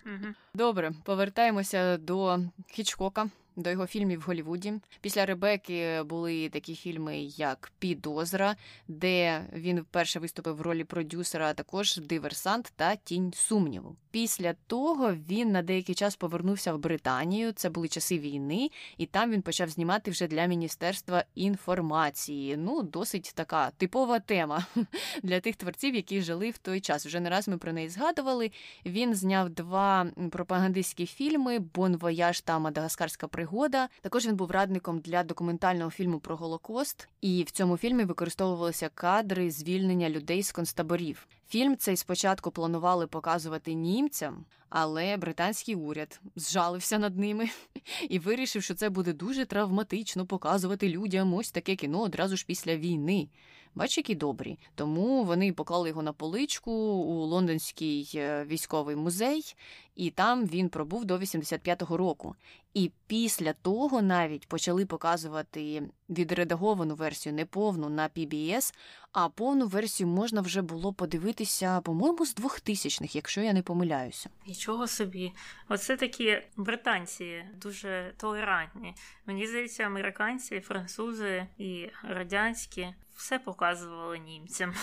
Добре, повертаємося до Хічкока до його фільмів в Голлівуді. Після Ребеки були такі фільми, як Підозра, де він вперше виступив в ролі продюсера, а також Диверсант та Тінь сумніву. Після того він на деякий час повернувся в Британію. Це були часи війни, і там він почав знімати вже для міністерства інформації. Ну, досить така типова тема для тих творців, які жили в той час. Вже не раз ми про неї згадували. Він зняв два пропагандистські фільми Бон Вояж та Мадагаскарська пригода. Також він був радником для документального фільму про Голокост, і в цьому фільмі використовувалися кадри звільнення людей з концтаборів. Фільм цей спочатку планували показувати німцям, але британський уряд зжалився над ними і вирішив, що це буде дуже травматично показувати людям ось таке кіно одразу ж після війни. Бач, які добрі. Тому вони поклали його на поличку у лондонський е, військовий музей, і там він пробув до 85-го року. І після того навіть почали показувати відредаговану версію, не повну на PBS, а повну версію можна вже було подивитися, по-моєму, з 2000-х, якщо я не помиляюся. Нічого собі, оце такі британці дуже толерантні. Мені здається, американці, французи і радянські все показували німцям.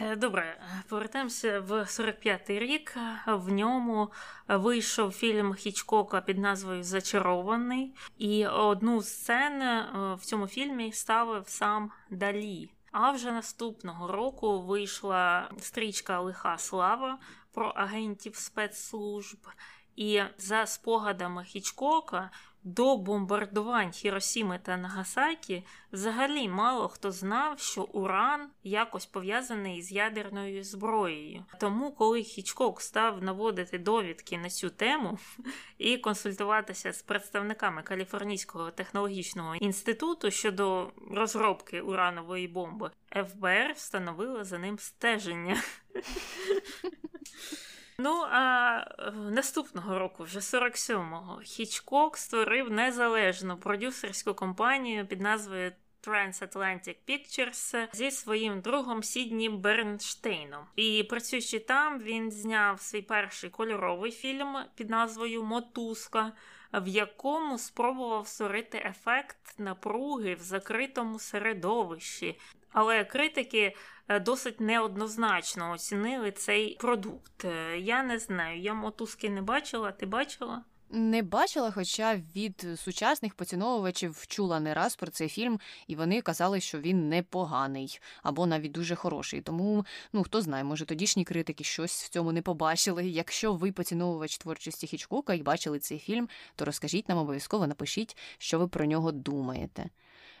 Е, добре, повертаємося в 45-й рік. В ньому вийшов фільм Хічкока під назвою Зачарований, і одну з сцен е, в цьому фільмі ставив сам Далі. А вже наступного року вийшла стрічка Лиха Слава про агентів спецслужб. І за спогадами Хічкока до бомбардувань Хіросіми та Нагасакі взагалі мало хто знав, що Уран якось пов'язаний з ядерною зброєю. Тому, коли Хічкок став наводити довідки на цю тему і консультуватися з представниками Каліфорнійського технологічного інституту щодо розробки уранової бомби, ФБР встановило за ним стеження. Ну, а е, наступного року, вже 47-го, Хічкок створив незалежну продюсерську компанію під назвою Transatlantic Pictures зі своїм другом Сідні Бернштейном. І працюючи там, він зняв свій перший кольоровий фільм під назвою Мотузка, в якому спробував створити ефект напруги в закритому середовищі. Але критики Е, досить неоднозначно оцінили цей продукт. Е, я не знаю, я мотузки не бачила, ти бачила? Не бачила, хоча від сучасних поціновувачів чула не раз про цей фільм, і вони казали, що він непоганий або навіть дуже хороший. Тому ну хто знає, може тодішні критики щось в цьому не побачили. Якщо ви поціновувач творчості Хічкока і бачили цей фільм, то розкажіть нам обов'язково, напишіть, що ви про нього думаєте.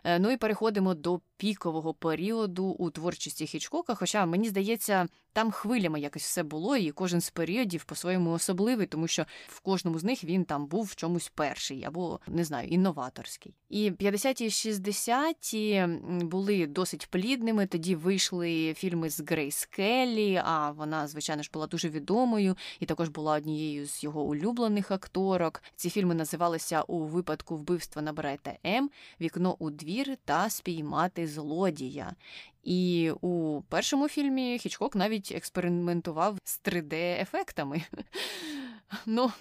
Е, ну і переходимо до пікового періоду у творчості Хічкока. Хоча мені здається, там хвилями якось все було, і кожен з періодів по-своєму особливий, тому що в кожному з них він там був в чомусь перший або не знаю, інноваторський. І 50-ті, 60-ті були досить плідними. Тоді вийшли фільми з Грейс Келлі, а вона, звичайно ж, була дуже відомою і також була однією з його улюблених акторок. Ці фільми називалися у випадку вбивства на Брайта М, Вікно у двір та Спіймати злодія. І у першому фільмі Хічкок навіть експериментував з 3D-ефектами. Ну,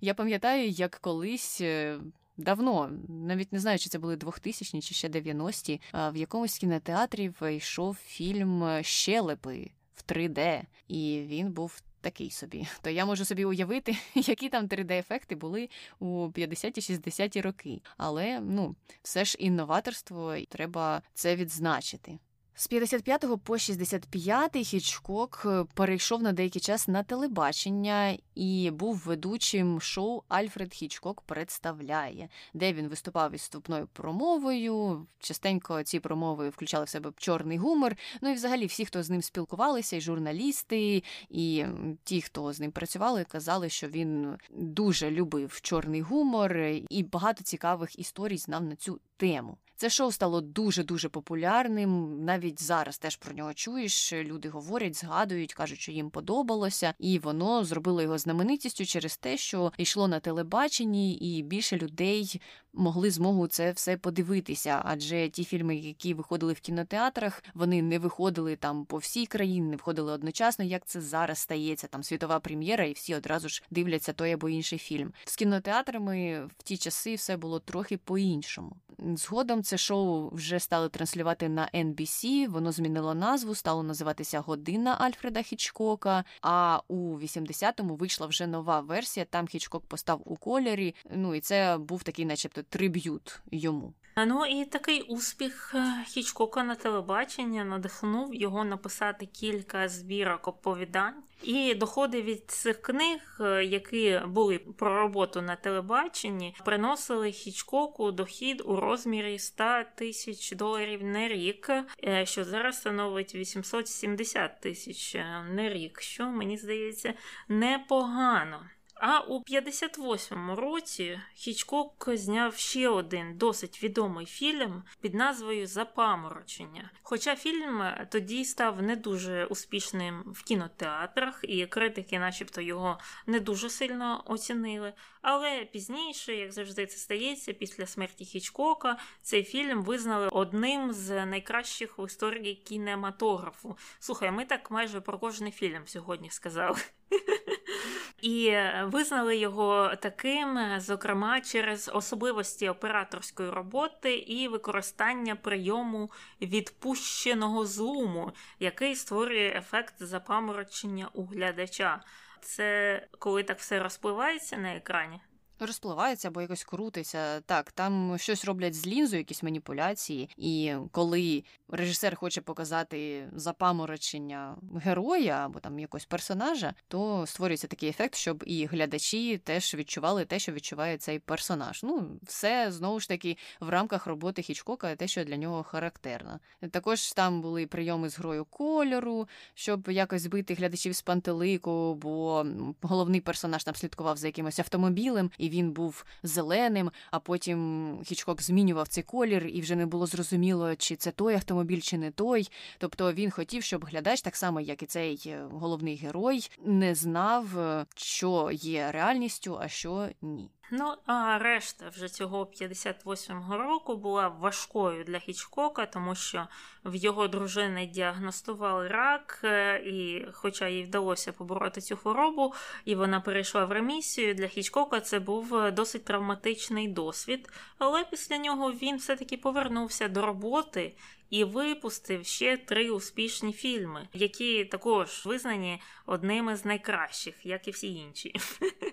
я пам'ятаю, як колись. Е, давно, навіть не знаю, чи це були 2000-ні чи ще 90-ті, в якомусь кінотеатрі вийшов фільм Щелепи в 3D, і він був такий собі. То я можу собі уявити, які там 3D-ефекти були у 50-60-ті роки. Але ну, все ж інноваторство, і треба це відзначити. З 55 по 65 Хічкок е, перейшов на деякий час на телебачення і був ведучим шоу Альфред Хічкок представляє, де він виступав із вступною промовою. Частенько ці промови включали в себе чорний гумор. Ну і взагалі всі, хто з ним спілкувалися, і журналісти, і ті, хто з ним працювали, казали, що він дуже любив чорний гумор і багато цікавих історій знав на цю тему. Це шоу стало дуже дуже популярним. Навіть зараз теж про нього чуєш. Люди говорять, згадують, кажуть, що їм подобалося, і воно зробило його знаменитістю через те, що йшло на телебаченні, і більше людей могли змогу це все подивитися. Адже ті фільми, які виходили в кінотеатрах, вони не виходили там по всій країні, не виходили одночасно, як це зараз стається. Там світова прем'єра, і всі одразу ж дивляться той або інший фільм. З кінотеатрами в ті часи все було трохи по-іншому. Згодом це шоу вже стали транслювати на NBC, Воно змінило назву, стало називатися Година Альфреда Хічкока. А у 80-му вийшла вже нова версія. Там Хічкок постав у кольорі. Ну і це був такий, начебто, триб'ют йому. Ну і такий успіх е, Хічкока на телебачення надихнув його написати кілька збірок оповідань. І доходи від цих книг, е, які були про роботу на телебаченні, приносили Хічкоку дохід у розмірі 100 тисяч доларів на рік, е, що зараз становить 870 тисяч на рік, що мені здається непогано. А у 58-му році Хічкок зняв ще один досить відомий фільм під назвою Запаморочення. Хоча фільм тоді став не дуже успішним в кінотеатрах, і критики, начебто, його не дуже сильно оцінили. Але пізніше, як завжди, це стається, після смерті Хічкока цей фільм визнали одним з найкращих в історії кінематографу. Слухай, ми так майже про кожний фільм сьогодні сказали. І визнали його таким, зокрема, через особливості операторської роботи і використання прийому відпущеного зуму, який створює ефект запаморочення у глядача. Це коли так все розпливається на екрані розпливається або якось крутиться. Так, там щось роблять з лінзою, якісь маніпуляції. І коли режисер хоче показати запаморочення героя або там якогось персонажа, то створюється такий ефект, щоб і глядачі теж відчували те, що відчуває цей персонаж. Ну, все знову ж таки в рамках роботи Хічкока, те, що для нього характерно. Також там були прийоми з грою кольору, щоб якось збити глядачів з пантелику, бо головний персонаж там слідкував за якимось автомобілем. і він був зеленим, а потім Хічкок змінював цей колір, і вже не було зрозуміло, чи це той автомобіль, чи не той. Тобто він хотів, щоб глядач, так само як і цей е, головний герой, не знав, е, що є реальністю, а що ні. Ну, а решта вже цього 58-го року була важкою для Хічкока, тому що в його дружини діагностували рак, е, і, хоча їй вдалося побороти цю хворобу, і вона перейшла в ремісію, для Хічкока це був е, досить травматичний досвід. Але після нього він все-таки повернувся до роботи і випустив ще три успішні фільми, які також визнані одними з найкращих, як і всі інші.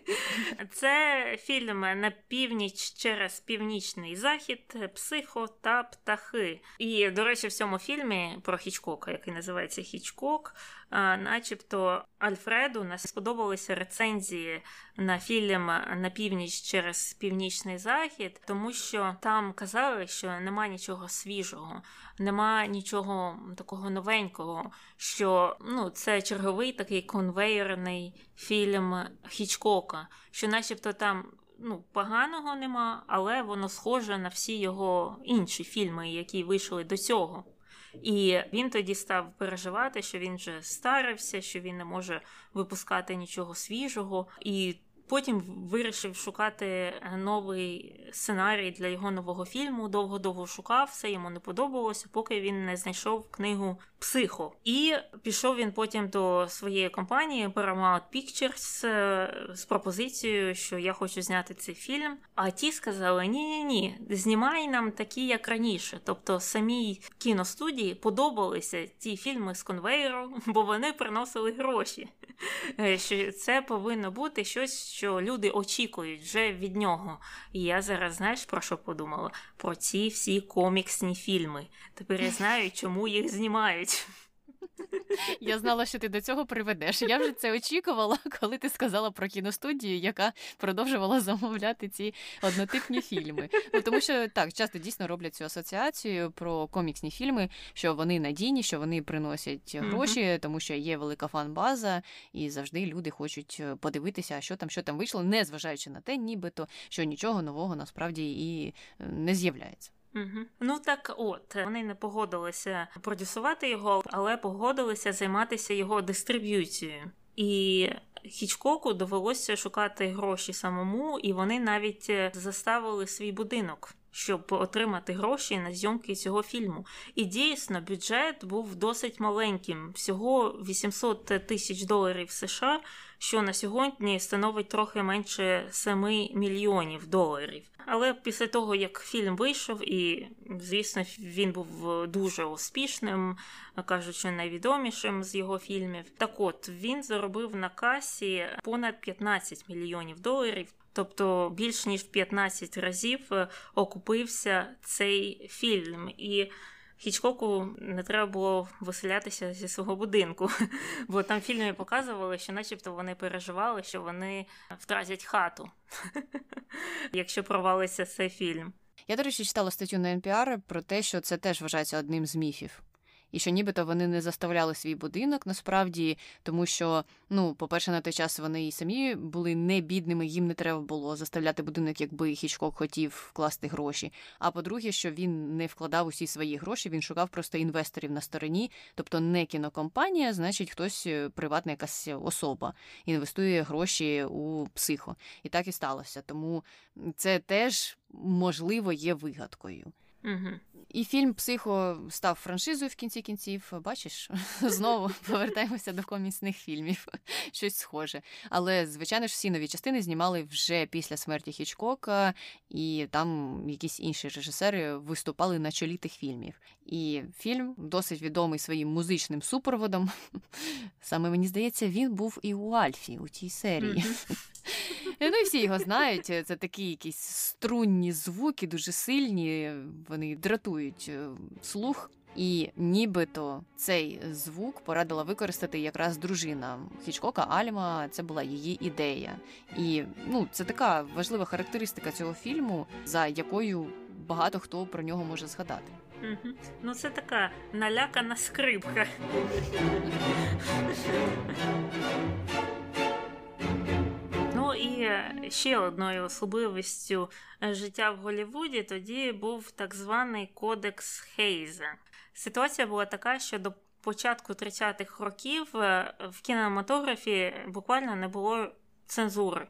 Це фільм на північ через північний захід, психо та птахи. І, до речі, в цьому фільмі про Хічкока, який називається Хічкок, начебто Альфреду не сподобалися рецензії на фільм на північ через північний захід, тому що там казали, що нема нічого свіжого, нема нічого такого новенького, що ну, це черговий такий конвейерний фільм Хічкока, що, начебто, там. Ну, поганого нема, але воно схоже на всі його інші фільми, які вийшли до цього. І він тоді став переживати, що він вже старився, що він не може випускати нічого свіжого. І Потім вирішив шукати е, новий сценарій для його нового фільму. Довго-довго шукав, все йому не подобалося, поки він не знайшов книгу Психо. І пішов він потім до своєї компанії Paramount Pictures е, з пропозицією, що я хочу зняти цей фільм. А ті сказали: ні-ні ні, знімай нам такі, як раніше. Тобто самій кіностудії подобалися ті фільми з конвейеру, бо вони приносили гроші. Е, що це повинно бути щось, що люди очікують вже від нього. І я зараз, знаєш, про що подумала? Про ці всі коміксні фільми. Тепер я знаю, чому їх знімають. Я знала, що ти до цього приведеш. Я вже це очікувала, коли ти сказала про кіностудію, яка продовжувала замовляти ці однотипні фільми. Ну тому що так часто дійсно роблять цю асоціацію про коміксні фільми, що вони надійні, що вони приносять гроші, mm-hmm. тому що є велика фан-база, і завжди люди хочуть е, подивитися, що там, що там вийшло, не зважаючи на те, нібито що нічого нового насправді і е, не з'являється. Угу. Ну так от вони не погодилися продюсувати його, але погодилися займатися його дистриб'юцією. І Хічкоку довелося шукати гроші самому, і вони навіть е, заставили свій будинок. Щоб отримати гроші на зйомки цього фільму. І дійсно, бюджет був досить маленьким, всього 800 тисяч доларів США, що на сьогодні становить трохи менше 7 мільйонів доларів. Але після того, як фільм вийшов, і звісно, він був дуже успішним, кажучи, найвідомішим з його фільмів. Так от він заробив на касі понад 15 мільйонів доларів. Тобто більш ніж в 15 разів окупився цей фільм. І Хічкоку не треба було виселятися зі свого будинку, бо там в фільмі показували, що, начебто, вони переживали, що вони втратять хату, якщо провалиться цей фільм. Я, до речі, читала статтю на NPR про те, що це теж вважається одним з міфів і що нібито вони не заставляли свій будинок насправді, тому що, ну, по-перше, на той час вони і самі були не бідними, їм не треба було заставляти будинок, якби Хічкок хотів вкласти гроші. А по-друге, що він не вкладав усі свої гроші, він шукав просто інвесторів на стороні, тобто не кінокомпанія, значить, хтось е, приватна якась особа інвестує гроші у психо. І так і сталося. Тому це теж можливо є вигадкою. Угу. І фільм Психо став франшизою в кінці кінців. Бачиш, знову повертаємося до комісних фільмів, щось схоже. Але, звичайно ж, всі нові частини знімали вже після смерті Хічкока, і там якісь інші режисери виступали на чолі тих фільмів. І фільм досить відомий своїм музичним супроводом. Саме мені здається, він був і у Альфі у тій серії. Ну і всі його знають. Це такі якісь струнні звуки, дуже сильні. Вони дратують е, слух. І нібито цей звук порадила використати якраз дружина Хічкока Альма. Це була її ідея. І ну, це така важлива характеристика цього фільму, за якою багато хто про нього може згадати. Угу. Ну, це така налякана скрипка. І ще одною особливістю життя в Голлівуді тоді був так званий Кодекс Хейза. Ситуація була така, що до початку 30-х років е, в кінематографі буквально не було цензури.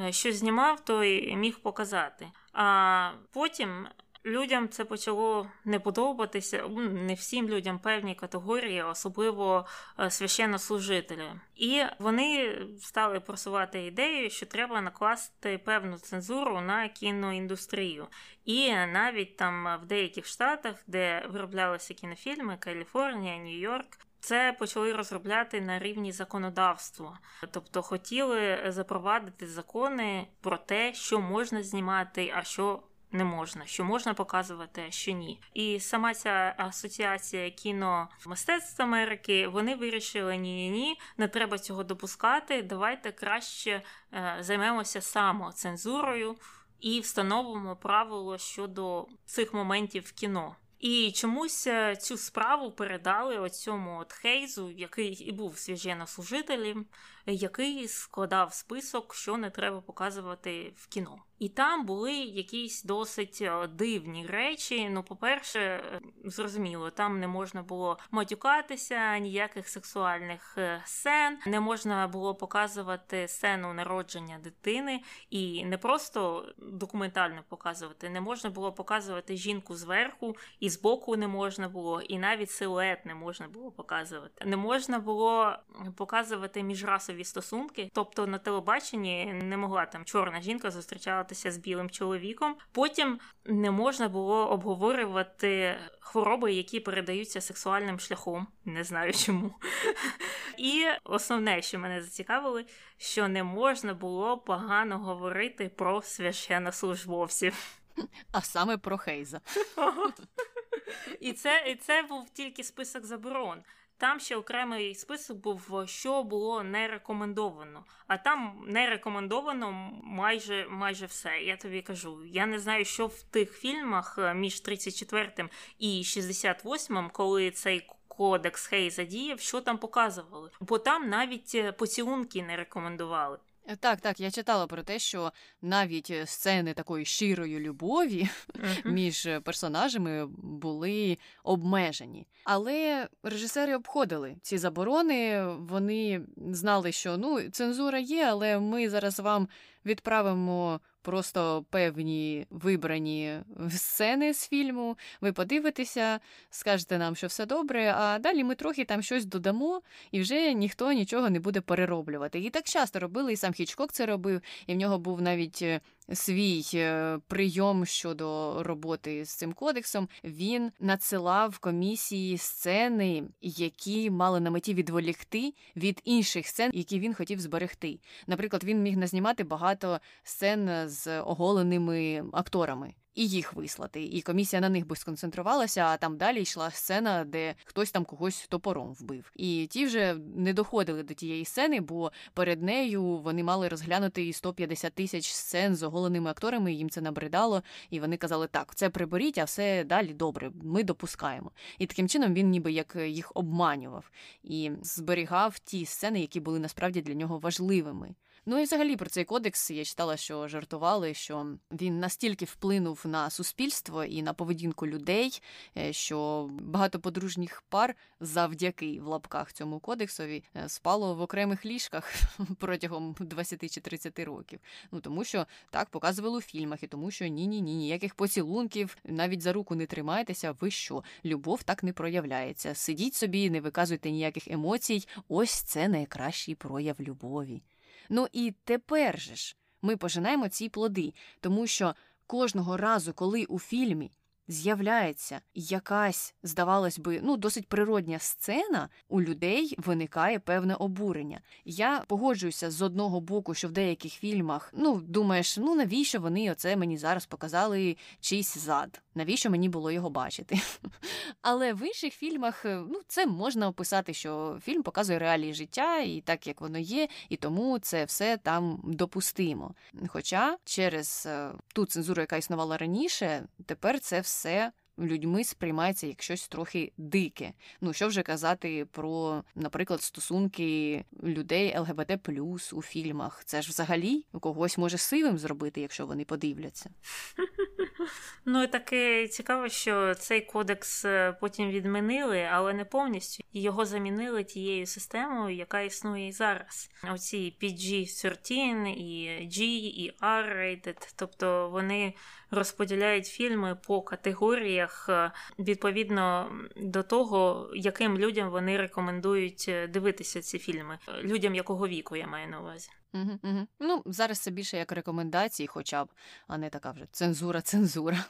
Е, що знімав, той міг показати. А потім Людям це почало не подобатися, не всім людям певні категорії, особливо е, священнослужителі. І вони стали просувати ідею, що треба накласти певну цензуру на кіноіндустрію. І навіть там в деяких штатах, де вироблялися кінофільми, Каліфорнія, Нью-Йорк. Це почали розробляти на рівні законодавства, тобто хотіли запровадити закони про те, що можна знімати, а що не можна, що можна показувати, а що ні. І сама ця асоціація кіномистецтв Америки вони вирішили ні, ні, не треба цього допускати. Давайте краще е, займемося самоцензурою і встановимо правило щодо цих моментів в кіно. І чомусь е, цю справу передали оцьому от Хейзу, який і був священнослужителем, який складав список, що не треба показувати в кіно. І там були якісь досить е, дивні речі. Ну, по-перше, е, зрозуміло, там не можна було матюкатися, ніяких сексуальних е, сцен, не можна було показувати сцену народження дитини, і не просто документально показувати, не можна було показувати жінку зверху, і збоку не можна було, і навіть силует не можна було показувати. Не можна було показувати міжрасові расові стосунки. Тобто на телебаченні не могла там чорна жінка зустрічатися з білим чоловіком. Потім не можна було обговорювати хвороби, які передаються сексуальним шляхом. Не знаю чому. І основне, що мене зацікавило, що не можна було погано говорити про священнослужбовців. А саме про Хейза. І це, І це був тільки список заборон. Там ще окремий список був, що було не рекомендовано. А там не рекомендовано майже майже все. Я тобі кажу. Я не знаю, що в тих фільмах е, між 34 і 68, коли цей кодекс Хей задіяв, що там показували. Бо там навіть е, поцілунки не рекомендували. Е, так, так, я читала про те, що навіть е, сцени такої щирої любові uh-huh. між персонажами були обмежені. Але режисери обходили ці заборони. Вони знали, що ну цензура є, але ми зараз вам відправимо просто певні вибрані сцени з фільму. Ви подивитеся, скажете нам, що все добре, а далі ми трохи там щось додамо, і вже ніхто нічого не буде перероблювати. І так часто робили, і сам Хічкок це робив, і в нього був навіть е, свій е, прийом щодо роботи з цим кодексом, він надсилав комісії сцени, які мали на меті відволікти від інших сцен, які він хотів зберегти. Наприклад, він міг назнімати багато сцен з оголеними акторами і їх вислати. І комісія на них би сконцентрувалася, а там далі йшла сцена, де хтось там когось топором вбив. І ті вже не доходили до тієї сцени, бо перед нею вони мали розглянути 150 тисяч сцен з оголеними акторами. Їм це набридало, і вони казали: так, це приберіть, а все далі добре. Ми допускаємо. І таким чином він ніби як їх обманював і зберігав ті сцени, які були насправді для нього важливими. Ну і взагалі про цей кодекс я читала, що жартували, що він настільки вплинув на суспільство і на поведінку людей, е, що багато подружніх пар завдяки в лапках цьому кодексові е, спало в окремих ліжках протягом 20 чи 30 років. Ну тому що так показували у фільмах, і тому що ні, ні, ні, ніяких поцілунків, навіть за руку не тримайтеся. Ви що? Любов так не проявляється. Сидіть собі, не виказуйте ніяких емоцій. Ось це найкращий прояв любові. Ну і тепер же ж ми пожинаємо ці плоди, тому що кожного разу, коли у фільмі з'являється якась, здавалось би, ну досить природня сцена, у людей виникає певне обурення. Я погоджуюся з одного боку, що в деяких фільмах ну думаєш, ну навіщо вони оце мені зараз показали чийсь зад? Навіщо мені було його бачити? Але в інших фільмах ну це можна описати, що фільм показує реалії життя і так як воно є, і тому це все там допустимо. Хоча через е, ту цензуру, яка існувала раніше, тепер це все людьми сприймається як щось трохи дике. Ну що вже казати про, наприклад, стосунки людей ЛГБТ у фільмах. Це ж взагалі когось може сивим зробити, якщо вони подивляться. Ну і таке цікаво, що цей кодекс е, потім відмінили, але не повністю. Його замінили тією системою, яка існує і зараз. Оці PG-13, і G, і R-rated, тобто вони розподіляють фільми по категоріях е, відповідно до того, яким людям вони рекомендують е, дивитися ці фільми, людям якого віку я маю на увазі. Угу, угу. Ну, зараз це більше як рекомендації, хоча б, а не така вже цензура, цензура.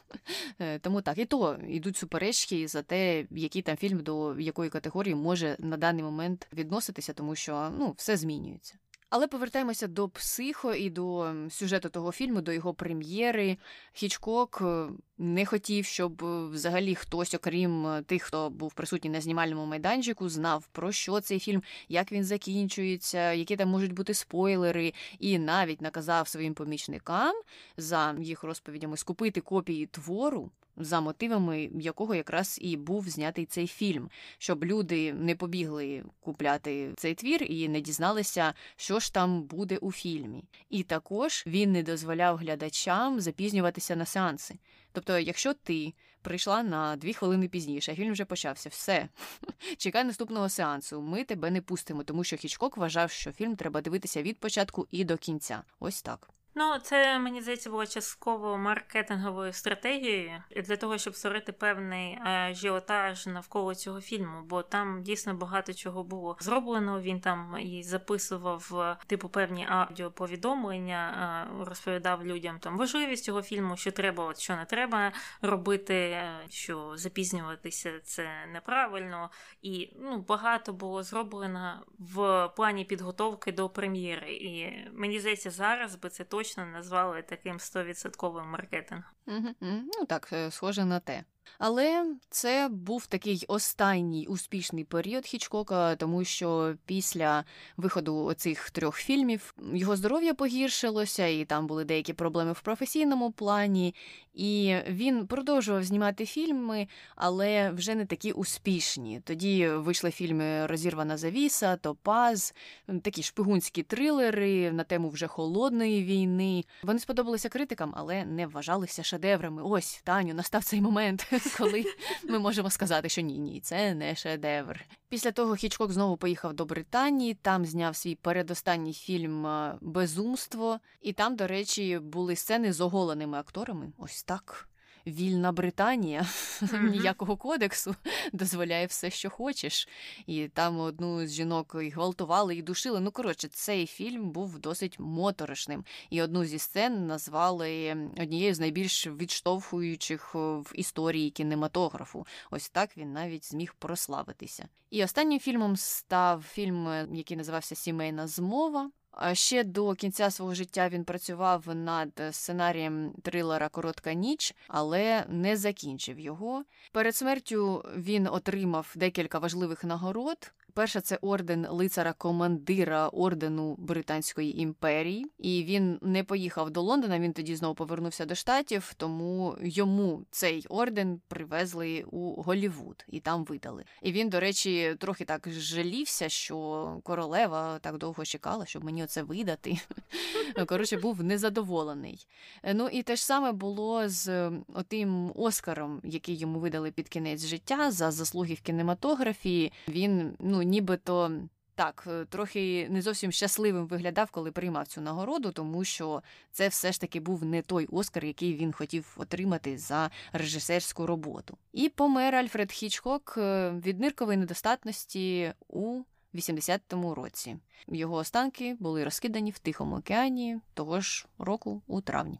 Е, тому так, і то йдуть суперечки за те, який там фільм до якої категорії може на даний момент відноситися, тому що ну, все змінюється. Але повертаємося до психо і до сюжету того фільму, до його прем'єри. Хічкок е, не хотів, щоб е, взагалі хтось, окрім е, тих, хто був присутній на знімальному майданчику, знав про що цей фільм, як він закінчується, які там можуть бути спойлери, і навіть наказав своїм помічникам за їх розповідями скупити копії твору за мотивами якого якраз і був знятий цей фільм, щоб люди не побігли купляти цей твір і не дізналися, що ж там буде у фільмі. І також він не дозволяв глядачам запізнюватися на сеанси. Тобто, якщо ти прийшла на дві хвилини пізніше, а фільм вже почався, все, чекай наступного сеансу, ми тебе не пустимо, тому що Хічкок вважав, що фільм треба дивитися від початку і до кінця. Ось так. Ну, це мені здається було частково маркетинговою стратегією для того, щоб створити певний ажіотаж навколо цього фільму, бо там дійсно багато чого було зроблено. Він там і записував типу певні аудіоповідомлення, розповідав людям там важливість цього фільму, що треба, от що не треба робити, що запізнюватися це неправильно, і ну багато було зроблено в плані підготовки до прем'єри. І мені здається, зараз би це точно точно назвали таким 100% маркетингом. Угу. Ну так, е, схоже на те. Але це був такий останній успішний період Хічкока, тому що після виходу оцих трьох фільмів його здоров'я погіршилося, і там були деякі проблеми в професійному плані. І він продовжував знімати фільми, але вже не такі успішні. Тоді вийшли фільми Розірвана завіса, Топаз, такі шпигунські трилери на тему вже холодної війни. Вони сподобалися критикам, але не вважалися шедеврами. Ось Таню, настав цей момент. коли ми можемо сказати, що ні, ні, це не шедевр. Після того Хічкок знову поїхав до Британії, там зняв свій передостанній фільм Безумство, і там, до речі, були сцени з оголеними акторами. Ось так вільна Британія, ніякого кодексу, дозволяє все, що хочеш. І там одну з жінок і гвалтували і душили. Ну, коротше, цей фільм був досить моторошним. І одну зі сцен назвали однією з найбільш відштовхуючих в історії кінематографу. Ось так він навіть зміг прославитися. І останнім фільмом став фільм, який називався Сімейна змова. Ще до кінця свого життя він працював над сценарієм трилера Коротка ніч, але не закінчив його. Перед смертю він отримав декілька важливих нагород. Перша це орден лицара командира ордену Британської імперії, і він не поїхав до Лондона. Він тоді знову повернувся до штатів, тому йому цей орден привезли у Голівуд і там видали. І він, до речі, трохи так жалівся, що королева так довго чекала, щоб мені оце видати. Коротше, був незадоволений. Ну і те ж саме було з отим Оскаром, який йому видали під кінець життя за заслуги в кінематографії. Він ну нібито. Так, е, трохи не зовсім щасливим виглядав, коли приймав цю нагороду, тому що це все ж таки був не той Оскар, який він хотів отримати за режисерську роботу. І помер Альфред Хічкок е, від ниркової недостатності у 80-му році. Його останки були розкидані в Тихому океані того ж року у травні.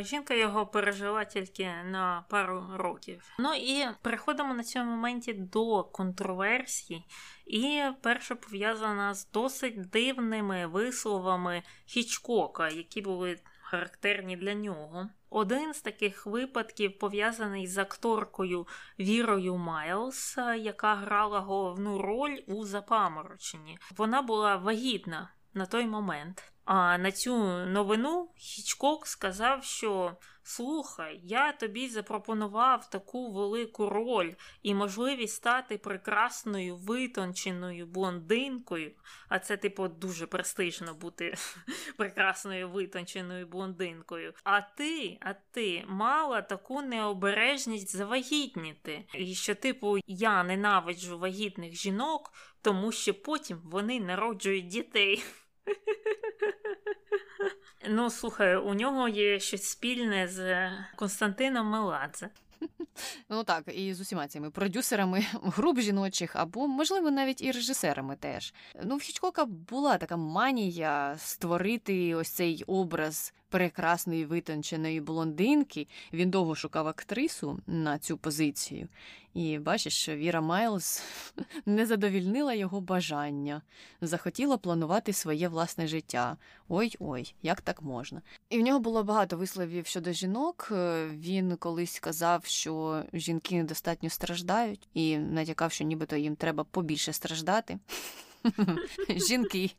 Жінка його пережила тільки на пару років. Ну і переходимо на цьому моменті до контроверсій, і перша пов'язана з досить дивними висловами Хічкока, які були характерні для нього. Один з таких випадків пов'язаний з акторкою Вірою Майлз, яка грала головну роль у запамороченні. Вона була вагітна на той момент. А на цю новину Хічкок сказав, що слухай, я тобі запропонував таку велику роль і можливість стати прекрасною витонченою блондинкою. А це, типу, дуже престижно бути прекрасною витонченою блондинкою. А ти, а ти мала таку необережність завагітніти. І що, типу, я ненавиджу вагітних жінок, тому що потім вони народжують дітей. Ну, слухай, у нього є щось спільне з Константином Меладзе. Ну так, і з усіма цими продюсерами груп жіночих, або, можливо, навіть і режисерами теж. Ну, в Хічкока була така манія створити ось цей образ прекрасної витонченої блондинки. Він довго шукав актрису на цю позицію. І бачиш, що Віра Майлз не задовільнила його бажання, захотіла планувати своє власне життя. Ой-ой, як так можна? І в нього було багато висловів щодо жінок. Е, він колись казав, що жінки недостатньо страждають, і натякав, що нібито їм треба побільше страждати. Жінки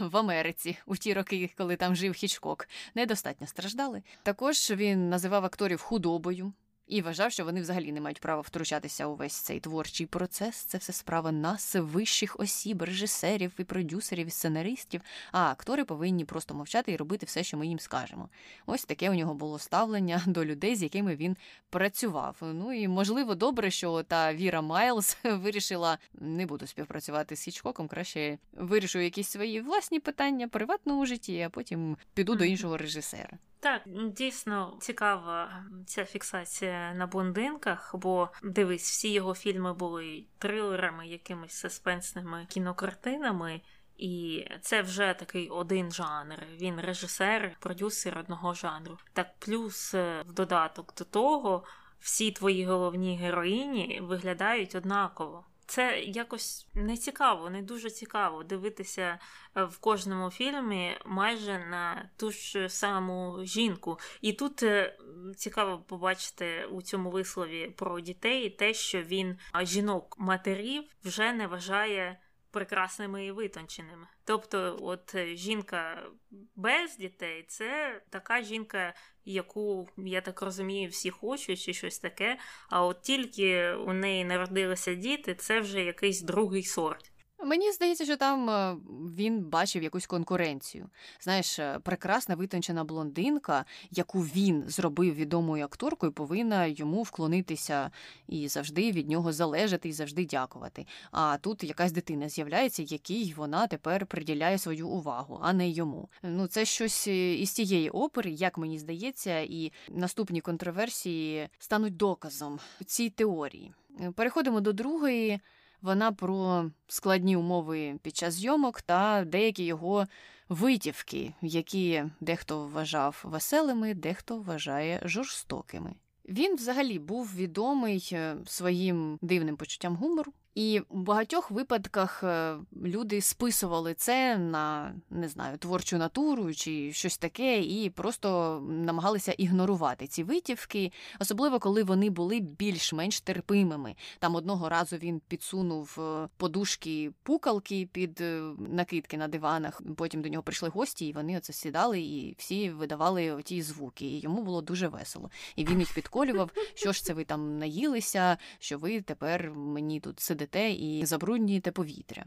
в Америці у ті роки, коли там жив Хічкок, недостатньо страждали. Також він називав акторів худобою. І вважав, що вони взагалі не мають права втручатися у весь цей творчий процес. Це все справа нас, вищих осіб, режисерів і продюсерів, і сценаристів. А актори повинні просто мовчати і робити все, що ми їм скажемо. Ось таке у нього було ставлення до людей, з якими він працював. Ну і можливо, добре, що та Віра Майлз вирішила не буду співпрацювати з Хічкоком, краще вирішу якісь свої власні питання приватного житті, а потім піду до іншого режисера. Так, дійсно цікава ця фіксація на блондинках, бо дивись, всі його фільми були трилерами, якимись суспенсними кінокартинами. І це вже такий один жанр. Він режисер, продюсер одного жанру. Так, плюс е, в додаток до того, всі твої головні героїні виглядають однаково. Це якось не цікаво, не дуже цікаво дивитися е, в кожному фільмі майже на ту ж саму жінку. І тут е, цікаво побачити у цьому вислові про дітей те, що він жінок-матерів вже не вважає прекрасними і витонченими. Тобто, от е, жінка без дітей це така жінка, яку, я так розумію, всі хочуть чи щось таке. А от тільки у неї народилися діти, це вже якийсь другий сорт. Мені здається, що там е, він бачив якусь конкуренцію. Знаєш, е, прекрасна витончена блондинка, яку він зробив відомою акторкою, повинна йому вклонитися і завжди від нього залежати і завжди дякувати. А тут якась дитина з'являється, якій вона тепер приділяє свою увагу, а не йому. Ну це щось е, із тієї опери, як мені здається, і наступні контроверсії стануть доказом цій теорії. Переходимо до другої. Вона про складні умови під час зйомок та деякі його витівки, які дехто вважав веселими, дехто вважає жорстокими. Він взагалі був відомий е, своїм дивним почуттям гумору. І в багатьох випадках е, люди списували це на не знаю творчу натуру чи щось таке, і просто намагалися ігнорувати ці витівки, особливо коли вони були більш-менш терпимими. Там одного разу він підсунув е, подушки пукалки під е, накидки на диванах. Потім до нього прийшли гості, і вони оце сідали і всі видавали ті звуки. І йому було дуже весело. І він їх підколював, що ж це ви там наїлися, що ви тепер мені тут сидите сидите і забруднюєте повітря.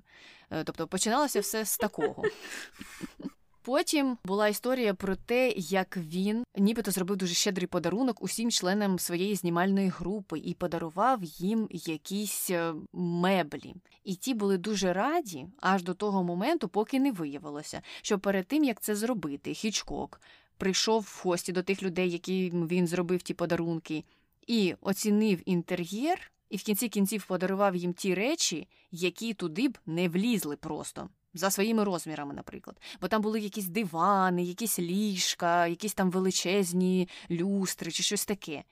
Е, тобто починалося все з такого. Потім була історія про те, як він нібито зробив дуже щедрий подарунок усім членам своєї знімальної групи і подарував їм якісь е, меблі. І ті були дуже раді аж до того моменту, поки не виявилося, що перед тим як це зробити, Хічкок прийшов в гості до тих людей, яким він зробив ті подарунки, і оцінив інтер'єр і в кінці кінців подарував їм ті речі, які туди б не влізли просто. За своїми розмірами, наприклад. Бо там були якісь дивани, якісь ліжка, якісь там величезні люстри чи щось таке.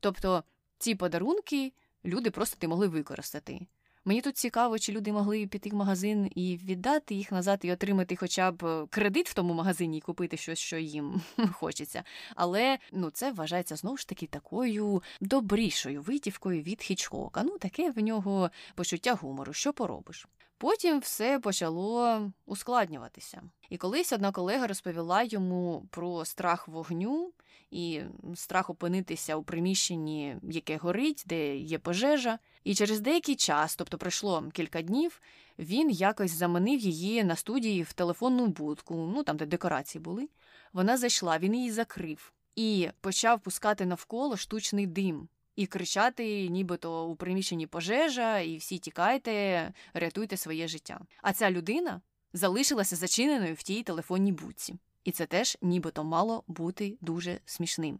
Тобто ці подарунки люди просто ти могли використати. Мені тут цікаво, чи люди могли піти в магазин і віддати їх назад, і отримати хоча б е, кредит в тому магазині і купити щось, що їм хочеться. Але ну це вважається знову ж таки такою добрішою витівкою від Хічкока. Ну таке в нього почуття гумору. Що поробиш? Потім все почало ускладнюватися. І колись одна колега розповіла йому про страх вогню і страх опинитися у приміщенні, яке горить, де є пожежа. І через деякий час, тобто пройшло кілька днів, він якось заманив її на студії в телефонну будку, ну там, де декорації були. Вона зайшла, він її закрив і почав пускати навколо штучний дим. І кричати, нібито у приміщенні пожежа, і всі тікайте, рятуйте своє життя. А ця людина залишилася зачиненою в тій телефонній будці. І це теж нібито мало бути дуже смішним.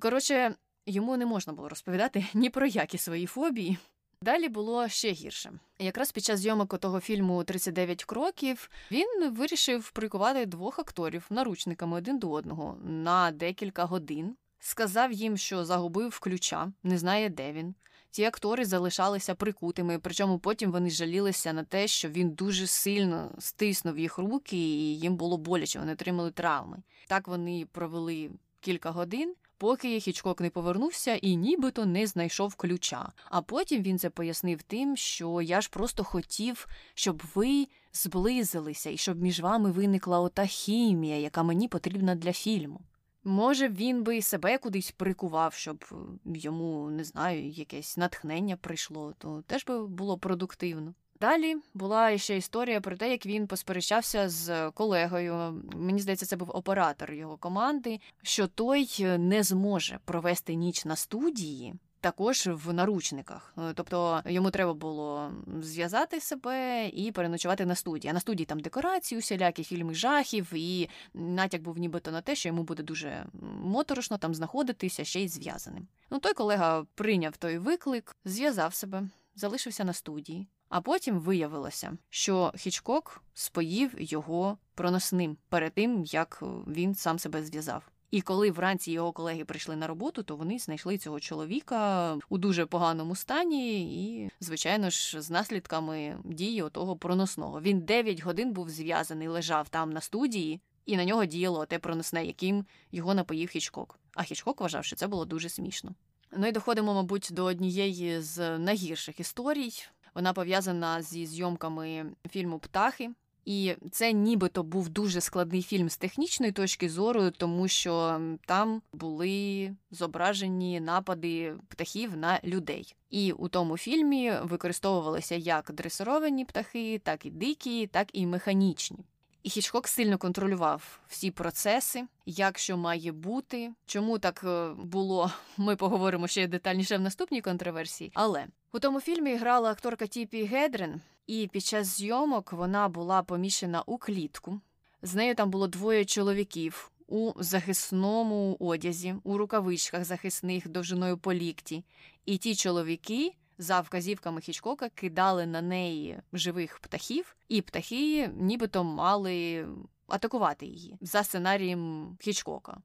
Коротше, йому не можна було розповідати ні про які свої фобії. Далі було ще гірше. Якраз під час зйомок того фільму «39 кроків він вирішив прикувати двох акторів наручниками один до одного на декілька годин. Сказав їм, що загубив ключа, не знає, де він. Ті актори залишалися прикутими, причому потім вони жалілися на те, що він дуже сильно стиснув їх руки, і їм було боляче, вони отримали травми. Так вони провели кілька годин, поки Хічкок не повернувся і нібито не знайшов ключа. А потім він це пояснив тим, що я ж просто хотів, щоб ви зблизилися і щоб між вами виникла ота хімія, яка мені потрібна для фільму. Може, він би себе кудись прикував, щоб йому не знаю, якесь натхнення прийшло, то теж би було продуктивно. Далі була ще історія про те, як він посперечався з колегою. Мені здається, це був оператор його команди, що той не зможе провести ніч на студії. Також в наручниках, тобто йому треба було зв'язати себе і переночувати на студії. А на студії там декорації, усілякі фільми жахів, і натяк був нібито на те, що йому буде дуже моторошно там знаходитися ще й зв'язаним. Ну той колега прийняв той виклик, зв'язав себе, залишився на студії. А потім виявилося, що Хічкок споїв його проносним перед тим, як він сам себе зв'язав. І коли вранці його колеги прийшли на роботу, то вони знайшли цього чоловіка у дуже поганому стані, і, звичайно ж, з наслідками дії отого проносного. Він 9 годин був зв'язаний, лежав там на студії, і на нього діяло те проносне, яким його напоїв Хічкок. А Хічкок вважав, що це було дуже смішно. Ну і доходимо, мабуть, до однієї з найгірших історій. Вона пов'язана зі зйомками фільму Птахи. І це нібито був дуже складний фільм з технічної точки зору, тому що там були зображені напади птахів на людей. І у тому фільмі використовувалися як дресировані птахи, так і дикі, так і механічні. І Хічкок сильно контролював всі процеси, як що має бути. Чому так е, було? Ми поговоримо ще детальніше в наступній контроверсії. Але у тому фільмі грала акторка Тіпі Гедрен, і під час зйомок вона була поміщена у клітку. З нею там було двоє чоловіків у захисному одязі, у рукавичках захисних довжиною по лікті. І ті чоловіки за вказівками Хічкока кидали на неї живих птахів, і птахи нібито мали атакувати її за сценарієм Хічкока.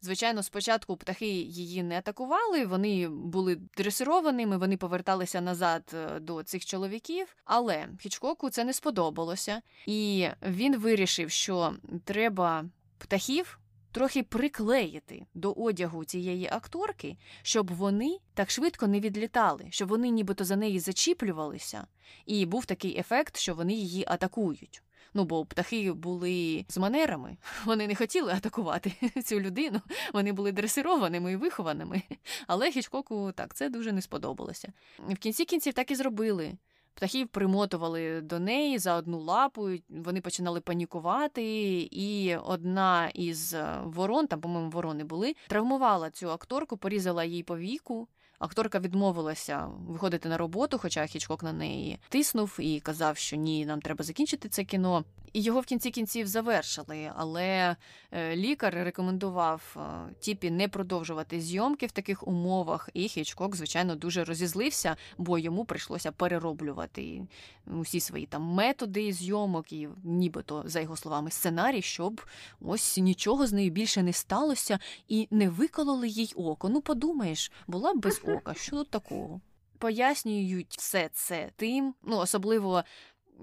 Звичайно, спочатку птахи її не атакували, вони були дресированими, вони поверталися назад е, до цих чоловіків, але Хічкоку це не сподобалося, і він вирішив, що треба птахів трохи приклеїти до одягу цієї акторки, щоб вони так швидко не відлітали, щоб вони нібито за неї зачіплювалися, і був такий ефект, що вони її атакують. Ну, бо птахи були з манерами, вони не хотіли атакувати цю людину, вони були дресированими і вихованими. Але Хічкоку так це дуже не сподобалося. В кінці кінців так і зробили. Птахів примотували до неї за одну лапу, вони починали панікувати, і одна із е, ворон, там, по-моєму, ворони були, травмувала цю акторку, порізала їй повіку. Акторка відмовилася виходити на роботу, хоча Хічкок на неї тиснув і казав, що ні, нам треба закінчити це кіно. І його в кінці кінців завершили. Але е, лікар рекомендував е, Тіпі не продовжувати зйомки в таких умовах. І Хічкок, звичайно, дуже розізлився, бо йому прийшлося перероблювати усі свої там методи зйомок, і нібито, за його словами, сценарій, щоб ось нічого з нею більше не сталося і не викололи їй око. Ну, подумаєш, була б без ока, що тут такого? Пояснюють все це тим, ну особливо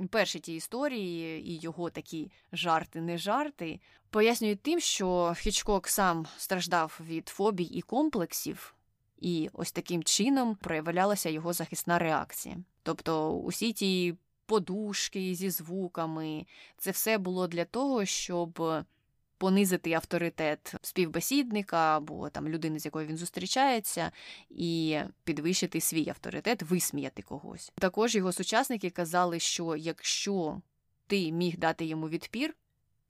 перші ті історії і його такі жарти, не жарти, пояснюють тим, що Хічкок сам страждав від фобій і комплексів, і ось таким чином проявлялася його захисна реакція. Тобто усі ті подушки зі звуками, це все було для того, щоб понизити авторитет співбесідника або там людини, з якою він зустрічається, і підвищити свій авторитет, висміяти когось. Також його сучасники казали, що якщо ти міг дати йому відпір,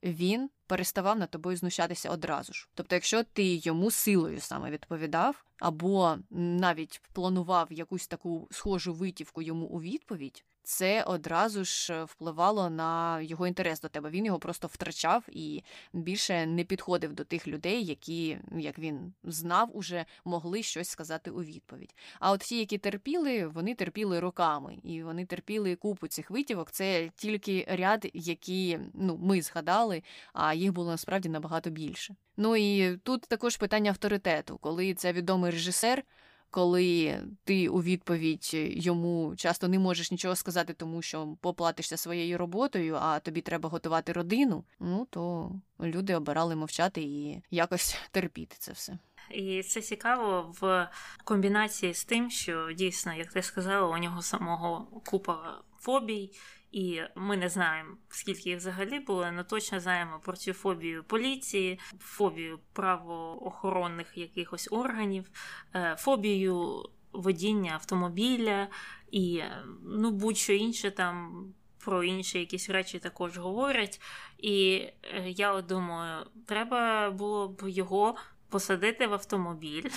він переставав над тобою знущатися одразу ж. Тобто, якщо ти йому силою саме відповідав, або навіть планував якусь таку схожу витівку йому у відповідь, це одразу ж впливало на його інтерес до тебе. Він його просто втрачав і більше не підходив до тих людей, які, як він знав, уже могли щось сказати у відповідь. А от ті, які терпіли, вони терпіли роками, і вони терпіли купу цих витівок. Це тільки ряд, які ну ми згадали, а їх було насправді набагато більше. Ну і тут також питання авторитету, коли це відомий режисер коли ти у відповідь йому часто не можеш нічого сказати, тому що поплатишся своєю роботою, а тобі треба готувати родину, ну то люди обирали мовчати і якось терпіти це все. І це цікаво в комбінації з тим, що дійсно, як ти сказала, у нього самого купа фобій. І ми не знаємо, скільки їх взагалі було, але точно знаємо про цю фобію поліції, фобію правоохоронних якихось органів, е, фобію водіння автомобіля і ну, будь-що інше там. Про інші якісь речі також говорять. І е, я думаю, треба було б його посадити в автомобіль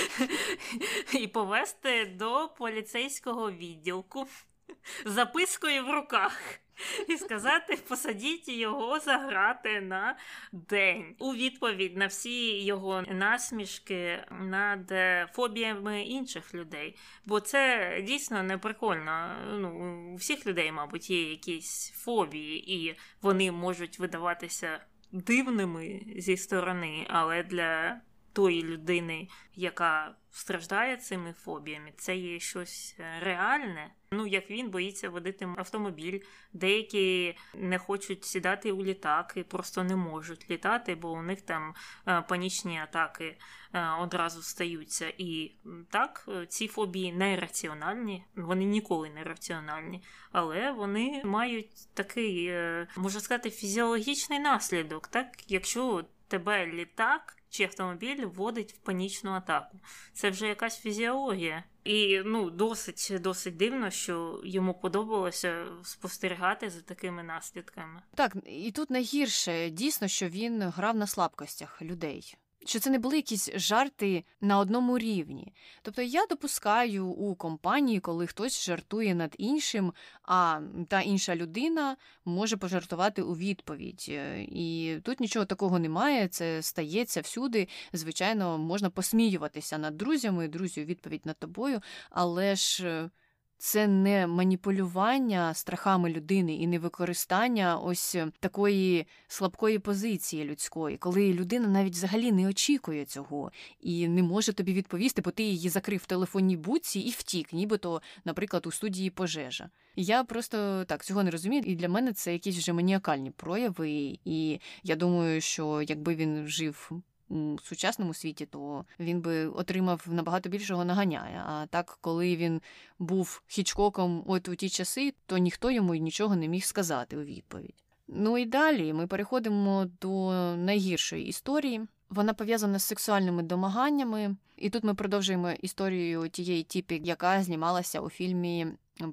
і повезти до поліцейського відділку запискою в руках. І сказати, посадіть його заграти на день у відповідь на всі його насмішки над фобіями інших людей. Бо це дійсно не прикольно. Ну, у всіх людей, мабуть, є якісь фобії, і вони можуть видаватися дивними зі сторони, але для тої людини, яка страждає цими фобіями, це є щось е, реальне. Ну, як він боїться водити автомобіль, деякі не хочуть сідати у літак і просто не можуть літати, бо у них там е, панічні атаки е, одразу стаються. І так, ці фобії не раціональні, вони ніколи не раціональні, але вони мають такий, можна сказати, фізіологічний наслідок, так, якщо тебе літак чи автомобіль вводить в панічну атаку. Це вже якась фізіологія. І ну, досить досить дивно, що йому подобалося спостерігати за такими наслідками. Так, і тут найгірше дійсно, що він грав на слабкостях людей що це не були якісь жарти на одному рівні. Тобто я допускаю у компанії, коли хтось жартує над іншим, а та інша людина може пожартувати у відповідь. Е, і тут нічого такого немає, це стається всюди. Звичайно, можна посміюватися над друзями, друзі у відповідь над тобою, але ж. Це не маніпулювання страхами людини і не використання ось е, такої слабкої позиції людської, коли людина навіть взагалі не очікує цього і не може тобі відповісти, бо ти її закрив в телефонній будці і втік, нібито, наприклад, у студії пожежа. Я просто так цього не розумію, і для мене це якісь вже маніакальні прояви. І я думаю, що якби він жив у сучасному світі, то він би отримав набагато більшого наганяя. А так, коли він був хічкоком от у ті часи, то ніхто йому нічого не міг сказати у відповідь. Ну і далі ми переходимо до найгіршої історії. Вона пов'язана з сексуальними домаганнями, і тут ми продовжуємо історію тієї тіпі, яка знімалася у фільмі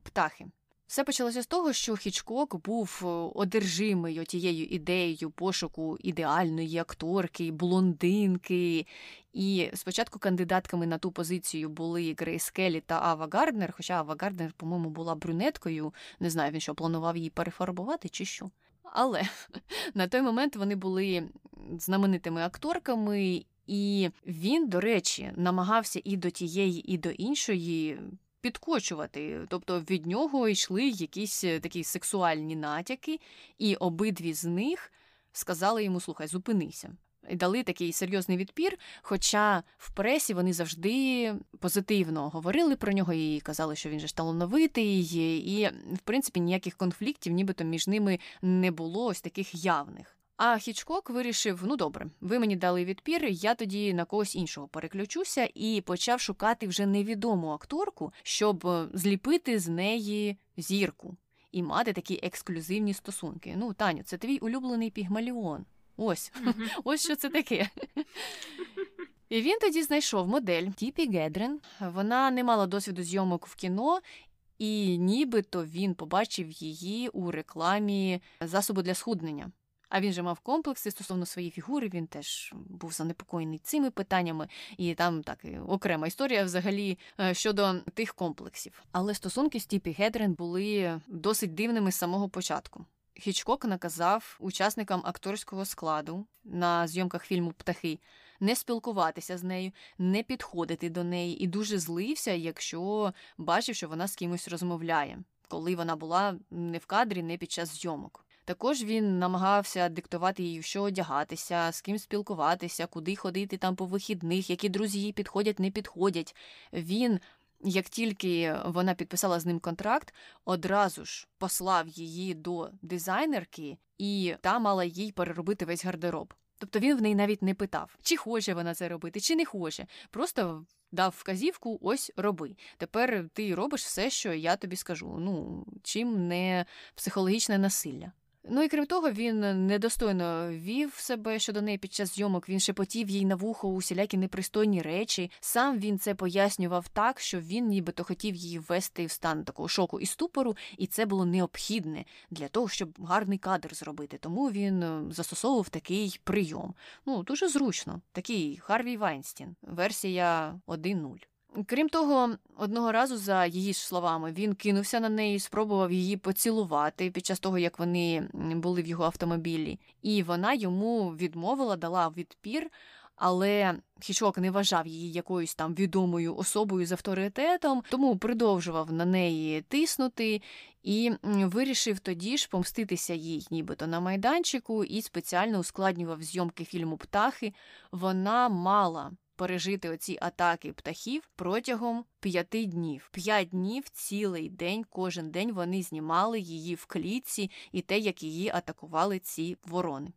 Птахи. Все почалося з того, що Хічкок був е, одержимий тією ідеєю пошуку ідеальної акторки, блондинки. І спочатку кандидатками на ту позицію були Грейс Келлі та Ава Гарднер, хоча Ава Гарднер, по-моєму, була брюнеткою. Не знаю, він що планував її перефарбувати чи що. Але на той момент вони були знаменитими акторками, і він, до речі, намагався і до тієї, і до іншої підкочувати. Тобто від нього йшли якісь е, такі сексуальні натяки, і обидві з них сказали йому: слухай, зупинися. І дали такий серйозний відпір. Хоча в пресі вони завжди позитивно говорили про нього і казали, що він же ж талановитий, і, в принципі, ніяких конфліктів, нібито між ними не було ось таких явних. А Хічкок вирішив: ну добре, ви мені дали відпір, я тоді на когось іншого переключуся і почав шукати вже невідому акторку, щоб е, зліпити з неї зірку і мати такі ексклюзивні стосунки. Ну, Таню, це твій улюблений пігмаліон. Ось, ось що це таке. І він тоді знайшов модель Тіпі Гедрен. Вона не мала досвіду зйомок в кіно, і нібито він побачив її у рекламі засобу для схуднення. А він же мав комплекси стосовно своєї фігури, він теж був занепокоєний цими питаннями, і там так окрема історія взагалі е, щодо тих комплексів. Але стосунки з Тіпі Гедрен були досить дивними з самого початку. Хічкок наказав учасникам акторського складу на зйомках фільму Птахи не спілкуватися з нею, не підходити до неї, і дуже злився, якщо бачив, що вона з кимось розмовляє, коли вона була не в кадрі, не під час зйомок. Також він намагався диктувати їй, що одягатися, з ким спілкуватися, куди ходити там по вихідних, які друзі їй підходять, не підходять. Він, як тільки вона підписала з ним контракт, одразу ж послав її до дизайнерки, і та мала їй переробити весь гардероб. Тобто він в неї навіть не питав, чи хоче вона це робити, чи не хоче. Просто дав вказівку, ось роби. Тепер ти робиш все, що я тобі скажу. Ну, чим не психологічне насилля. Ну і крім того, він недостойно вів себе щодо неї під час зйомок. Він шепотів їй на вухо усілякі непристойні речі. Сам він це пояснював так, що він нібито хотів її ввести в стан такого шоку і ступору, і це було необхідне для того, щоб гарний кадр зробити. Тому він е, застосовував такий прийом. Ну дуже зручно, такий Харвій Вайнстін, версія 1.0. Крім того, одного разу, за її ж словами, він кинувся на неї, спробував її поцілувати під час того, як вони були в його автомобілі, і вона йому відмовила, дала відпір. Але Хічок не вважав її якоюсь там відомою особою з авторитетом, тому продовжував на неї тиснути і вирішив тоді ж помститися їй, нібито на майданчику, і спеціально ускладнював зйомки фільму Птахи. Вона мала пережити оці атаки птахів протягом п'яти днів. П'ять днів цілий день, кожен день вони знімали її в клітці і те, як її атакували ці ворони.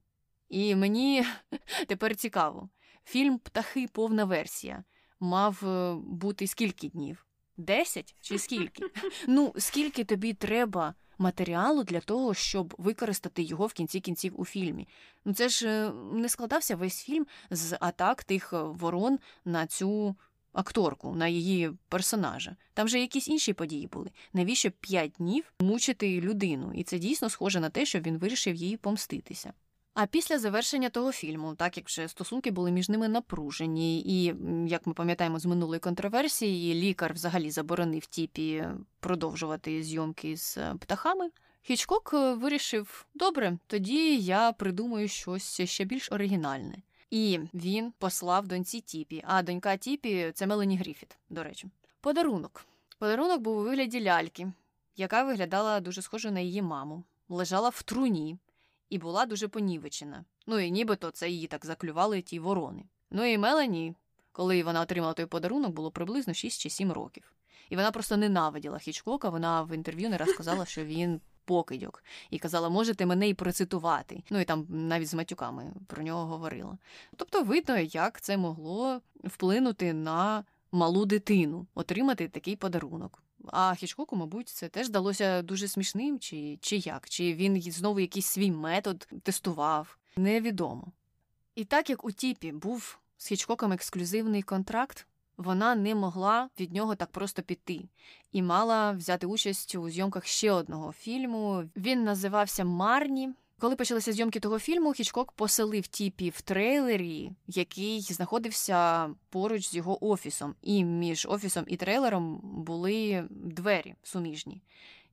І мені тепер цікаво, фільм Птахи повна версія мав е, бути скільки днів? Десять чи скільки? Ну, скільки тобі треба матеріалу для того, щоб використати його в кінці кінців у фільмі. Ну це ж е, не складався весь фільм з атак тих е, ворон на цю акторку, на її персонажа. Там же якісь інші події були. Навіщо п'ять днів мучити людину? І це дійсно схоже на те, що він вирішив її помститися. А після завершення того фільму, так як вже стосунки були між ними напружені, і як ми пам'ятаємо з минулої контроверсії, лікар взагалі заборонив тіпі продовжувати зйомки з е, птахами. Хічкок е, вирішив: добре, тоді я придумаю щось ще більш оригінальне. І він послав доньці Тіпі. А донька Тіпі це Мелані Гріфіт, до речі. Подарунок. Подарунок був у вигляді ляльки, яка виглядала дуже схожо на її маму, лежала в труні і була дуже понівечена. Ну і нібито це її так заклювали ті ворони. Ну і Мелані, коли вона отримала той подарунок, було приблизно 6 чи 7 років. І вона просто ненавиділа Хічкока. Вона в інтерв'ю не раз сказала, що він покидьок, і казала, можете мене і процитувати. Ну і там навіть з матюками про нього говорила. Тобто, видно, як це могло вплинути на малу дитину, отримати такий подарунок. А Хічкоку, мабуть, це теж здалося дуже смішним, чи чи як, чи він знову якийсь свій метод тестував, невідомо. І так як у Тіпі був з Хічкоком ексклюзивний контракт, вона не могла від нього так просто піти і мала взяти участь у зйомках ще одного фільму. Він називався Марні. Коли почалися зйомки того фільму, Хічкок поселив Тіпі в трейлері, який знаходився поруч з його офісом. І між офісом і трейлером були двері суміжні.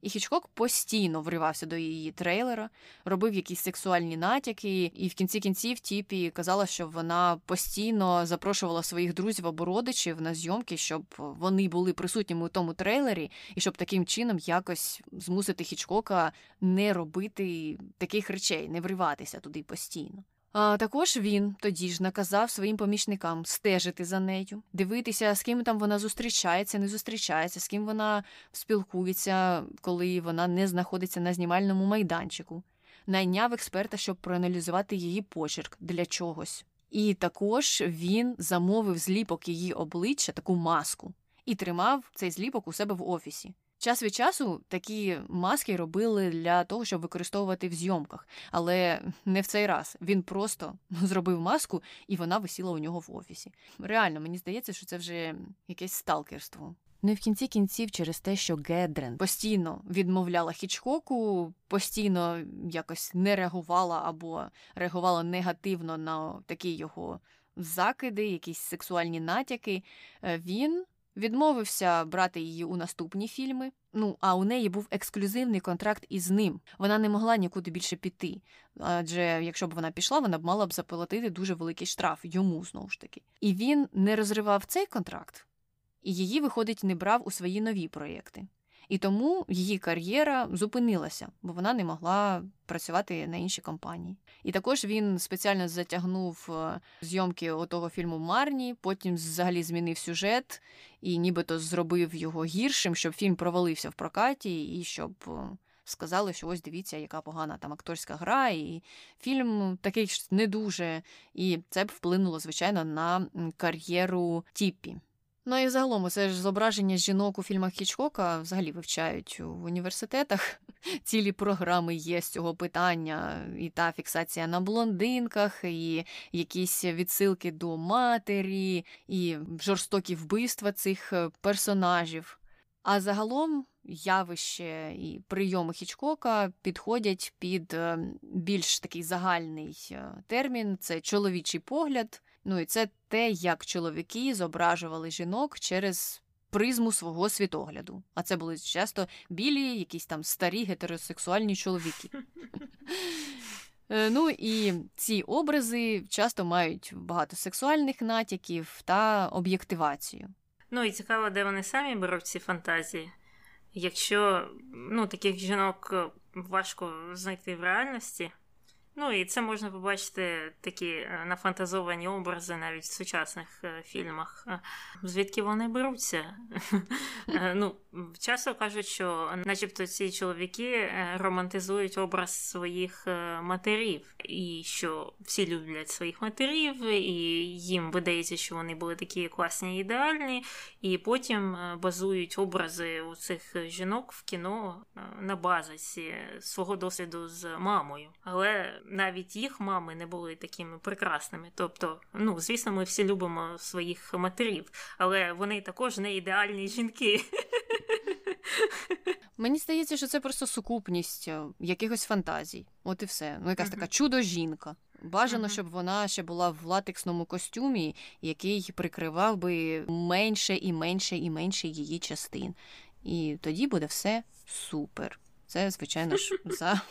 І Хічкок постійно вривався до її трейлера, робив якісь сексуальні натяки, і в кінці кінців Тіпі казала, що вона постійно запрошувала своїх друзів або родичів на зйомки, щоб вони були присутніми у тому трейлері, і щоб таким чином якось змусити Хічкока не робити таких речей, не вриватися туди постійно. А також він тоді ж наказав своїм помічникам стежити за нею, дивитися, з ким там вона зустрічається, не зустрічається, з ким вона спілкується, коли вона не знаходиться на знімальному майданчику, найняв експерта, щоб проаналізувати її почерк для чогось. І також він замовив зліпок її обличчя, таку маску, і тримав цей зліпок у себе в офісі. Час від часу такі маски робили для того, щоб використовувати в зйомках, але не в цей раз. Він просто зробив маску, і вона висіла у нього в офісі. Реально, мені здається, що це вже якесь сталкерство. Ну і в кінці кінців через те, що Гедрен постійно відмовляла Хічкоку, постійно якось не реагувала або реагувала негативно на такі його закиди, якісь сексуальні натяки. Е, він Відмовився брати її у наступні фільми. Ну а у неї був ексклюзивний контракт із ним. Вона не могла нікуди більше піти. Адже якщо б вона пішла, вона б мала б заплатити дуже великий штраф йому знову ж таки. І він не розривав цей контракт, і її, виходить, не брав у свої нові проєкти. І тому її кар'єра зупинилася, бо вона не могла працювати на іншій компанії. І також він спеціально затягнув е, зйомки того фільму Марні, потім взагалі змінив сюжет і нібито зробив його гіршим, щоб фільм провалився в прокаті і щоб е, сказали, що ось дивіться, яка погана там акторська гра, і фільм такий ж не дуже. І це б вплинуло, звичайно, на кар'єру Тіппі. Ну і загалом це ж зображення жінок у фільмах Хічкока взагалі вивчають в університетах. Цілі програми є з цього питання, і та фіксація на блондинках, і якісь відсилки до матері, і жорстокі вбивства цих е, персонажів. А загалом явище і прийоми Хічкока підходять під е, більш такий загальний е, термін це чоловічий погляд. Ну і це те, як чоловіки зображували жінок через призму свого світогляду. А це були часто білі, якісь там старі гетеросексуальні чоловіки. Е, ну і ці образи часто мають багато сексуальних натяків та об'єктивацію. Ну і цікаво, де вони самі беруть ці фантазії. Якщо ну, таких жінок важко знайти в реальності, Ну і це можна побачити такі е, нафантазовані образи навіть в сучасних е, фільмах. Е, звідки вони беруться? Ну, Часто кажуть, що начебто ці чоловіки романтизують образ своїх матерів, і що всі люблять своїх матерів, і їм видається, що вони були такі класні ідеальні, і потім базують образи у цих жінок в кіно на базисі свого досвіду з мамою. Але навіть їх мами не були такими прекрасними. Тобто, ну звісно, ми всі любимо своїх матерів, але вони також не ідеальні жінки. Мені здається, що це просто сукупність е, якихось фантазій. От і все. Ну, якась така чудо-жінка. Бажано, uh-huh. щоб вона ще була в латексному костюмі, який прикривав би менше і менше і менше її частин. І тоді буде все супер. Це, звичайно ж, за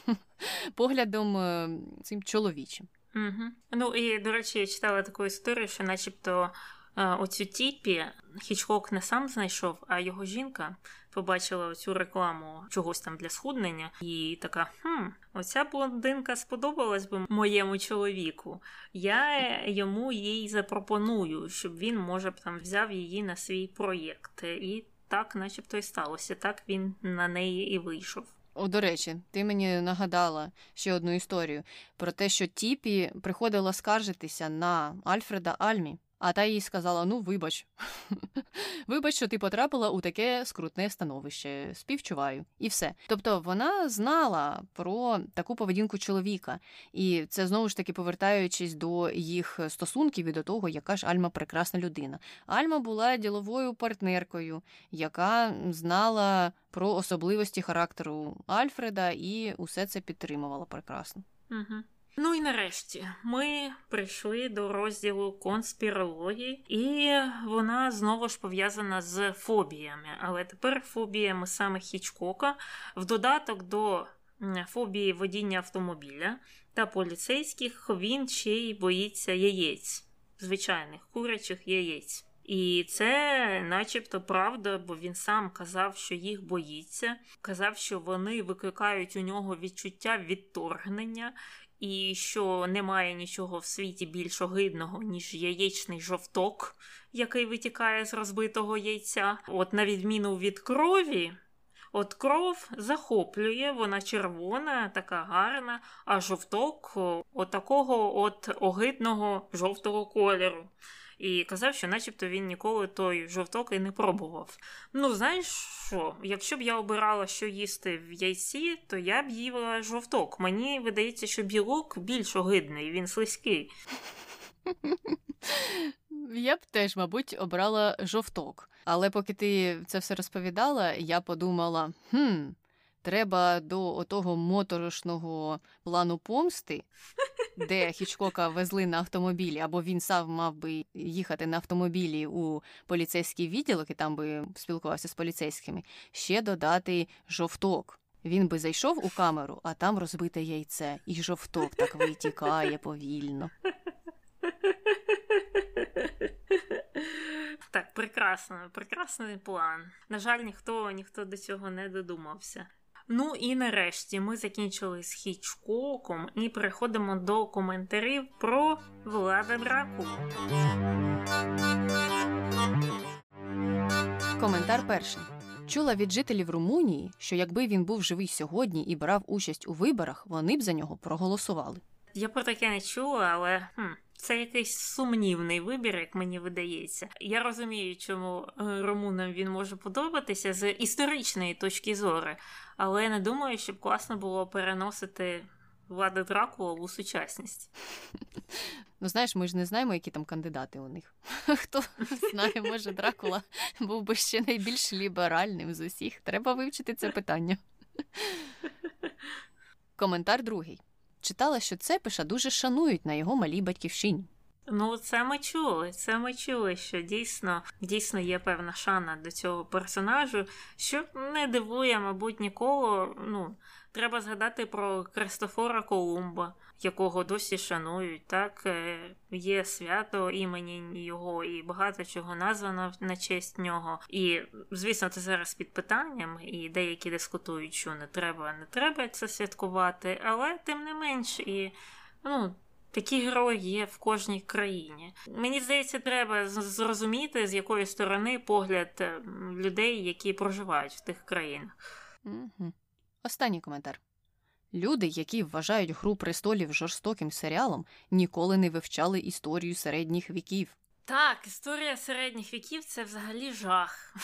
поглядом е, цим чоловічим. Угу. Ну і до речі, я читала таку історію, що, начебто, е, оцю тіпі Хічкок не сам знайшов, а його жінка побачила цю рекламу чогось там для схуднення, і така: хм, оця блондинка сподобалась би моєму чоловіку. Я йому їй запропоную, щоб він, може б там взяв її на свій проєкт. І так, начебто, і сталося. Так він на неї і вийшов. О, до речі, ти мені нагадала ще одну історію про те, що Тіпі приходила скаржитися на Альфреда Альмі. А та їй сказала: ну, вибач, вибач, що ти потрапила у таке скрутне становище, співчуваю, і все. Тобто вона знала про таку поведінку чоловіка, і це знову ж таки повертаючись до їх стосунків і до того, яка ж Альма прекрасна людина. Альма була діловою партнеркою, яка знала про особливості характеру Альфреда, і усе це підтримувала прекрасно. Угу. Ну і нарешті ми прийшли до розділу конспірології, і вона знову ж пов'язана з фобіями. Але тепер фобіями саме Хічкока, в додаток до фобії водіння автомобіля та поліцейських він ще й боїться яєць, звичайних курячих яєць. І це, начебто, правда, бо він сам казав, що їх боїться, казав, що вони викликають у нього відчуття відторгнення, і що немає нічого в світі більш огидного, ніж яєчний жовток, який витікає з розбитого яйця. От, на відміну від крові, от кров захоплює, вона червона, така гарна, а жовток от такого от огидного жовтого кольору і казав, що начебто він ніколи той жовток і не пробував. Ну, знаєш що? Якщо б я обирала, що їсти в яйці, то я б їла жовток. Мені видається, що білок більш огидний, він слизький. Я б теж, мабуть, обрала жовток. Але поки ти це все розповідала, я подумала: хм, треба до отого моторошного плану помсти, де Хічкока везли на автомобілі, або він сам мав би їхати на автомобілі у поліцейський відділок і там би спілкувався з поліцейськими, ще додати жовток. Він би зайшов у камеру, а там розбите яйце, і жовток так витікає повільно. Так, прекрасно, прекрасний план. На жаль, ніхто ніхто до цього не додумався. Ну і нарешті ми закінчили з Хічкоком і переходимо до коментарів про Влада Драку. Коментар перший. Чула від жителів Румунії, що якби він був живий сьогодні і брав участь у виборах, вони б за нього проголосували. Я про таке не чула, але хм, це якийсь сумнівний вибір, як мені видається. Я розумію, чому е, румунам він може подобатися з історичної точки зору, але я не думаю, щоб класно було переносити влади Дракула у сучасність. Ну, знаєш, ми ж не знаємо, які там кандидати у них. Хто знає, може, Дракула був би ще найбільш ліберальним з усіх. Треба вивчити це питання. Коментар другий. Читала, що Цепиша дуже шанують на його малій батьківщині. Ну, це ми чули. Це ми чули, що дійсно дійсно є певна шана до цього персонажу, що не дивує, мабуть, нікого. Ну, треба згадати про Кристофора Колумба, якого досі шанують. Так, е, є свято імені його, і багато чого названо на честь нього. І, звісно, це зараз під питанням, і деякі дискутують, що не треба, не треба це святкувати, але тим не менш і. Ну, Такі герої є в кожній країні. Мені здається, треба зрозуміти, з якої сторони погляд е, людей, які проживають в тих країнах. Останній коментар. Люди, які вважають Гру престолів жорстоким серіалом, ніколи не вивчали історію середніх віків. Так, історія середніх віків це взагалі жах.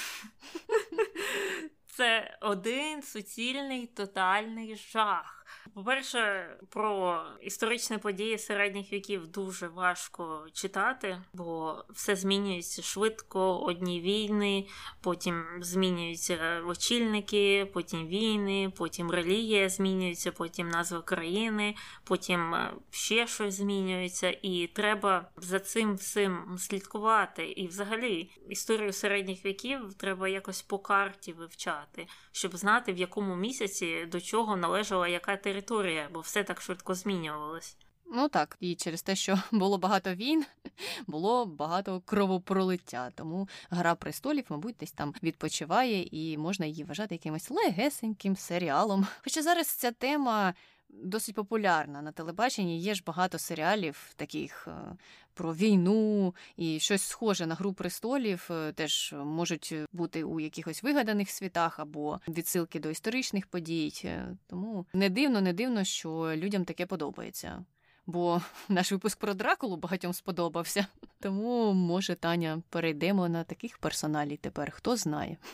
Це один суцільний тотальний жах. По-перше, про історичні події середніх віків дуже важко читати, бо все змінюється швидко. Одні війни, потім змінюються очільники, потім війни, потім релігія змінюється, потім назва країни, потім е, ще щось змінюється, і треба за цим всім слідкувати. І, взагалі, історію середніх віків треба якось по карті вивчати, щоб знати, в якому місяці до чого належала яка територія, бо все так швидко змінювалось. Ну так, і через те, що було багато війн, було багато кровопролиття. Тому Гра престолів, мабуть, десь там відпочиває, і можна її вважати якимось легесеньким серіалом. Хоча зараз ця тема досить популярна на телебаченні. Є ж багато серіалів таких е, про війну і щось схоже на гру престолів, е, теж можуть бути у якихось вигаданих світах або відсилки до історичних подій. Е, тому не дивно, не дивно, що людям таке подобається. Бо наш випуск про Дракулу багатьом сподобався. Тому, може, Таня, перейдемо на таких персоналів тепер, хто знає.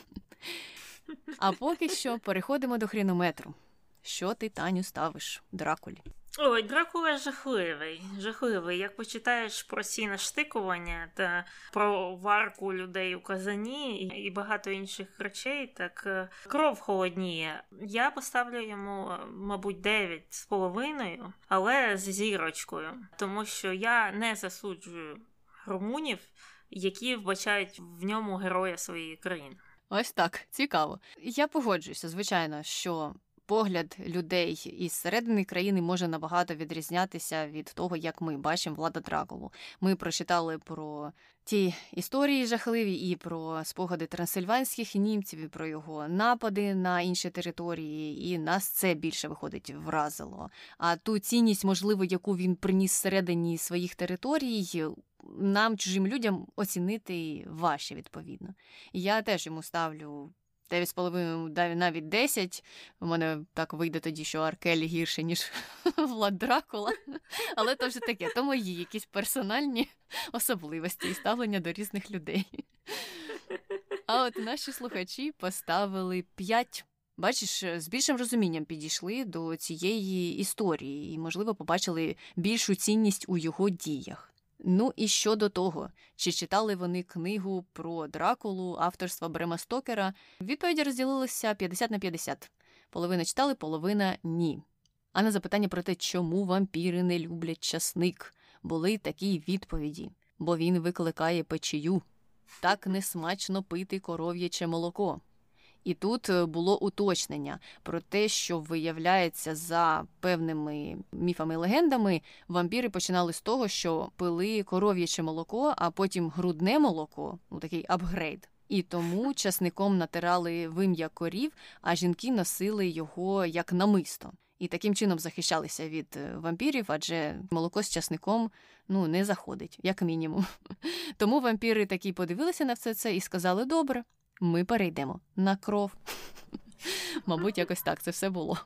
А поки що переходимо до хрінометру. Що ти, Таню, ставиш Дракулі? Ой, Дракула жахливий, жахливий. Як почитаєш про ці наштикування та про варку людей у казані і багато інших речей, так е, кров холодніє. Я поставлю йому, е, мабуть, 9 з половиною, але з зірочкою, тому що я не засуджую румунів, які вбачають в ньому героя своєї країни. Ось так цікаво. Я погоджуюся, звичайно, що погляд людей із середини країни може набагато відрізнятися від того, як ми бачимо влада Дракулу. Ми прочитали про ті історії жахливі і про спогади трансильванських німців, і про його напади на інші території, і нас це більше виходить вразило. А ту цінність, можливо, яку він приніс всередині своїх територій. Нам, чужим людям, оцінити важче, відповідно. І Я теж йому ставлю 9,5 навіть 10. У мене так вийде тоді, що Аркелі гірше, ніж Влад Дракула. Але то вже таке, то мої якісь персональні особливості і ставлення до різних людей. А от наші слухачі поставили 5. Бачиш, з більшим розумінням підійшли до цієї історії і, можливо, побачили більшу цінність у його діях. Ну і щодо того, чи читали вони книгу про Дракулу авторства Брема Стокера, відповіді розділилися 50 на 50. Половина читали, половина ні. А на запитання про те, чому вампіри не люблять часник, були такі відповіді, бо він викликає печію. Так несмачно пити коров'яче молоко. І тут е, було уточнення про те, що виявляється за певними міфами і легендами, вампіри починали з того, що пили коров'яче молоко, а потім грудне молоко, ну такий апгрейд. І тому часником натирали вим'я корів, а жінки носили його як намисто. І таким чином захищалися від е, вампірів, адже молоко з часником ну не заходить, як мінімум. Тому вампіри такі подивилися на все це і сказали: добре, ми перейдемо на кров. Мабуть, якось так це все було.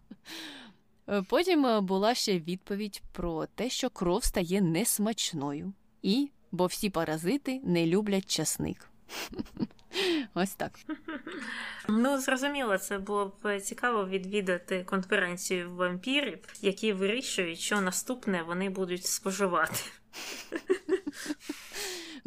Е, потім е, була ще відповідь про те, що кров стає несмачною, і бо всі паразити не люблять часник. Ось так. Ну, зрозуміло, це було б цікаво відвідати конференцію вампірів, які вирішують, що наступне вони будуть споживати.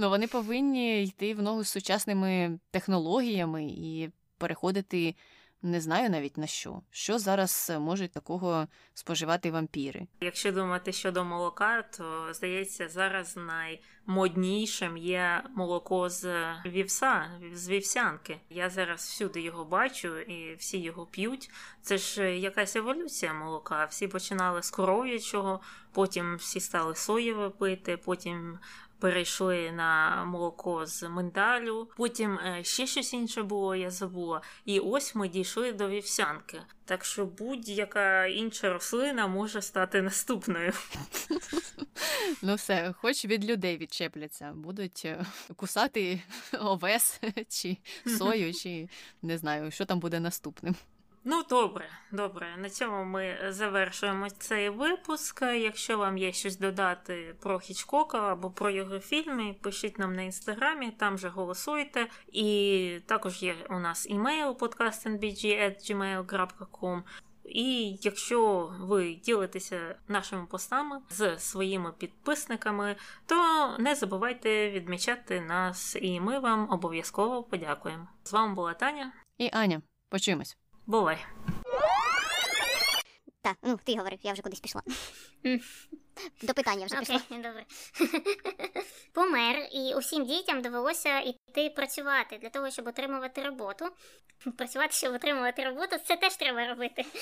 Ну, вони повинні йти в ногу з сучасними технологіями і переходити не знаю навіть на що. Що зараз можуть такого споживати вампіри? Якщо думати щодо молока, то здається, зараз наймоднішим є молоко з вівса, з вівсянки. Я зараз всюди його бачу і всі його п'ють. Це ж якась еволюція молока. Всі починали з коров'ячого, потім всі стали соєве пити, потім перейшли на молоко з миндалю, потім е, ще щось інше було, я забула. І ось ми дійшли до вівсянки. Так що будь-яка інша рослина може стати наступною. Ну, все, хоч від людей відчепляться, будуть е, кусати овес чи сою, чи не знаю, що там буде наступним. Ну, добре, добре. На цьому ми завершуємо цей випуск. Якщо вам є щось додати про Хічкока або про його фільми, пишіть нам на інстаграмі, там же голосуйте. І також є у нас імейл podcastnbg.gmail.com. І якщо ви ділитеся нашими постами з своїми підписниками, то не забувайте відмічати нас, і ми вам обов'язково подякуємо. З вами була Таня і Аня. Почуємось. Бувай. Так, ну ти говорив, я вже кудись пішла. До питання вже Окей, пішла. добре. Помер, і усім дітям довелося йти працювати для того, щоб отримувати роботу. Працювати, щоб отримувати роботу, це теж треба робити.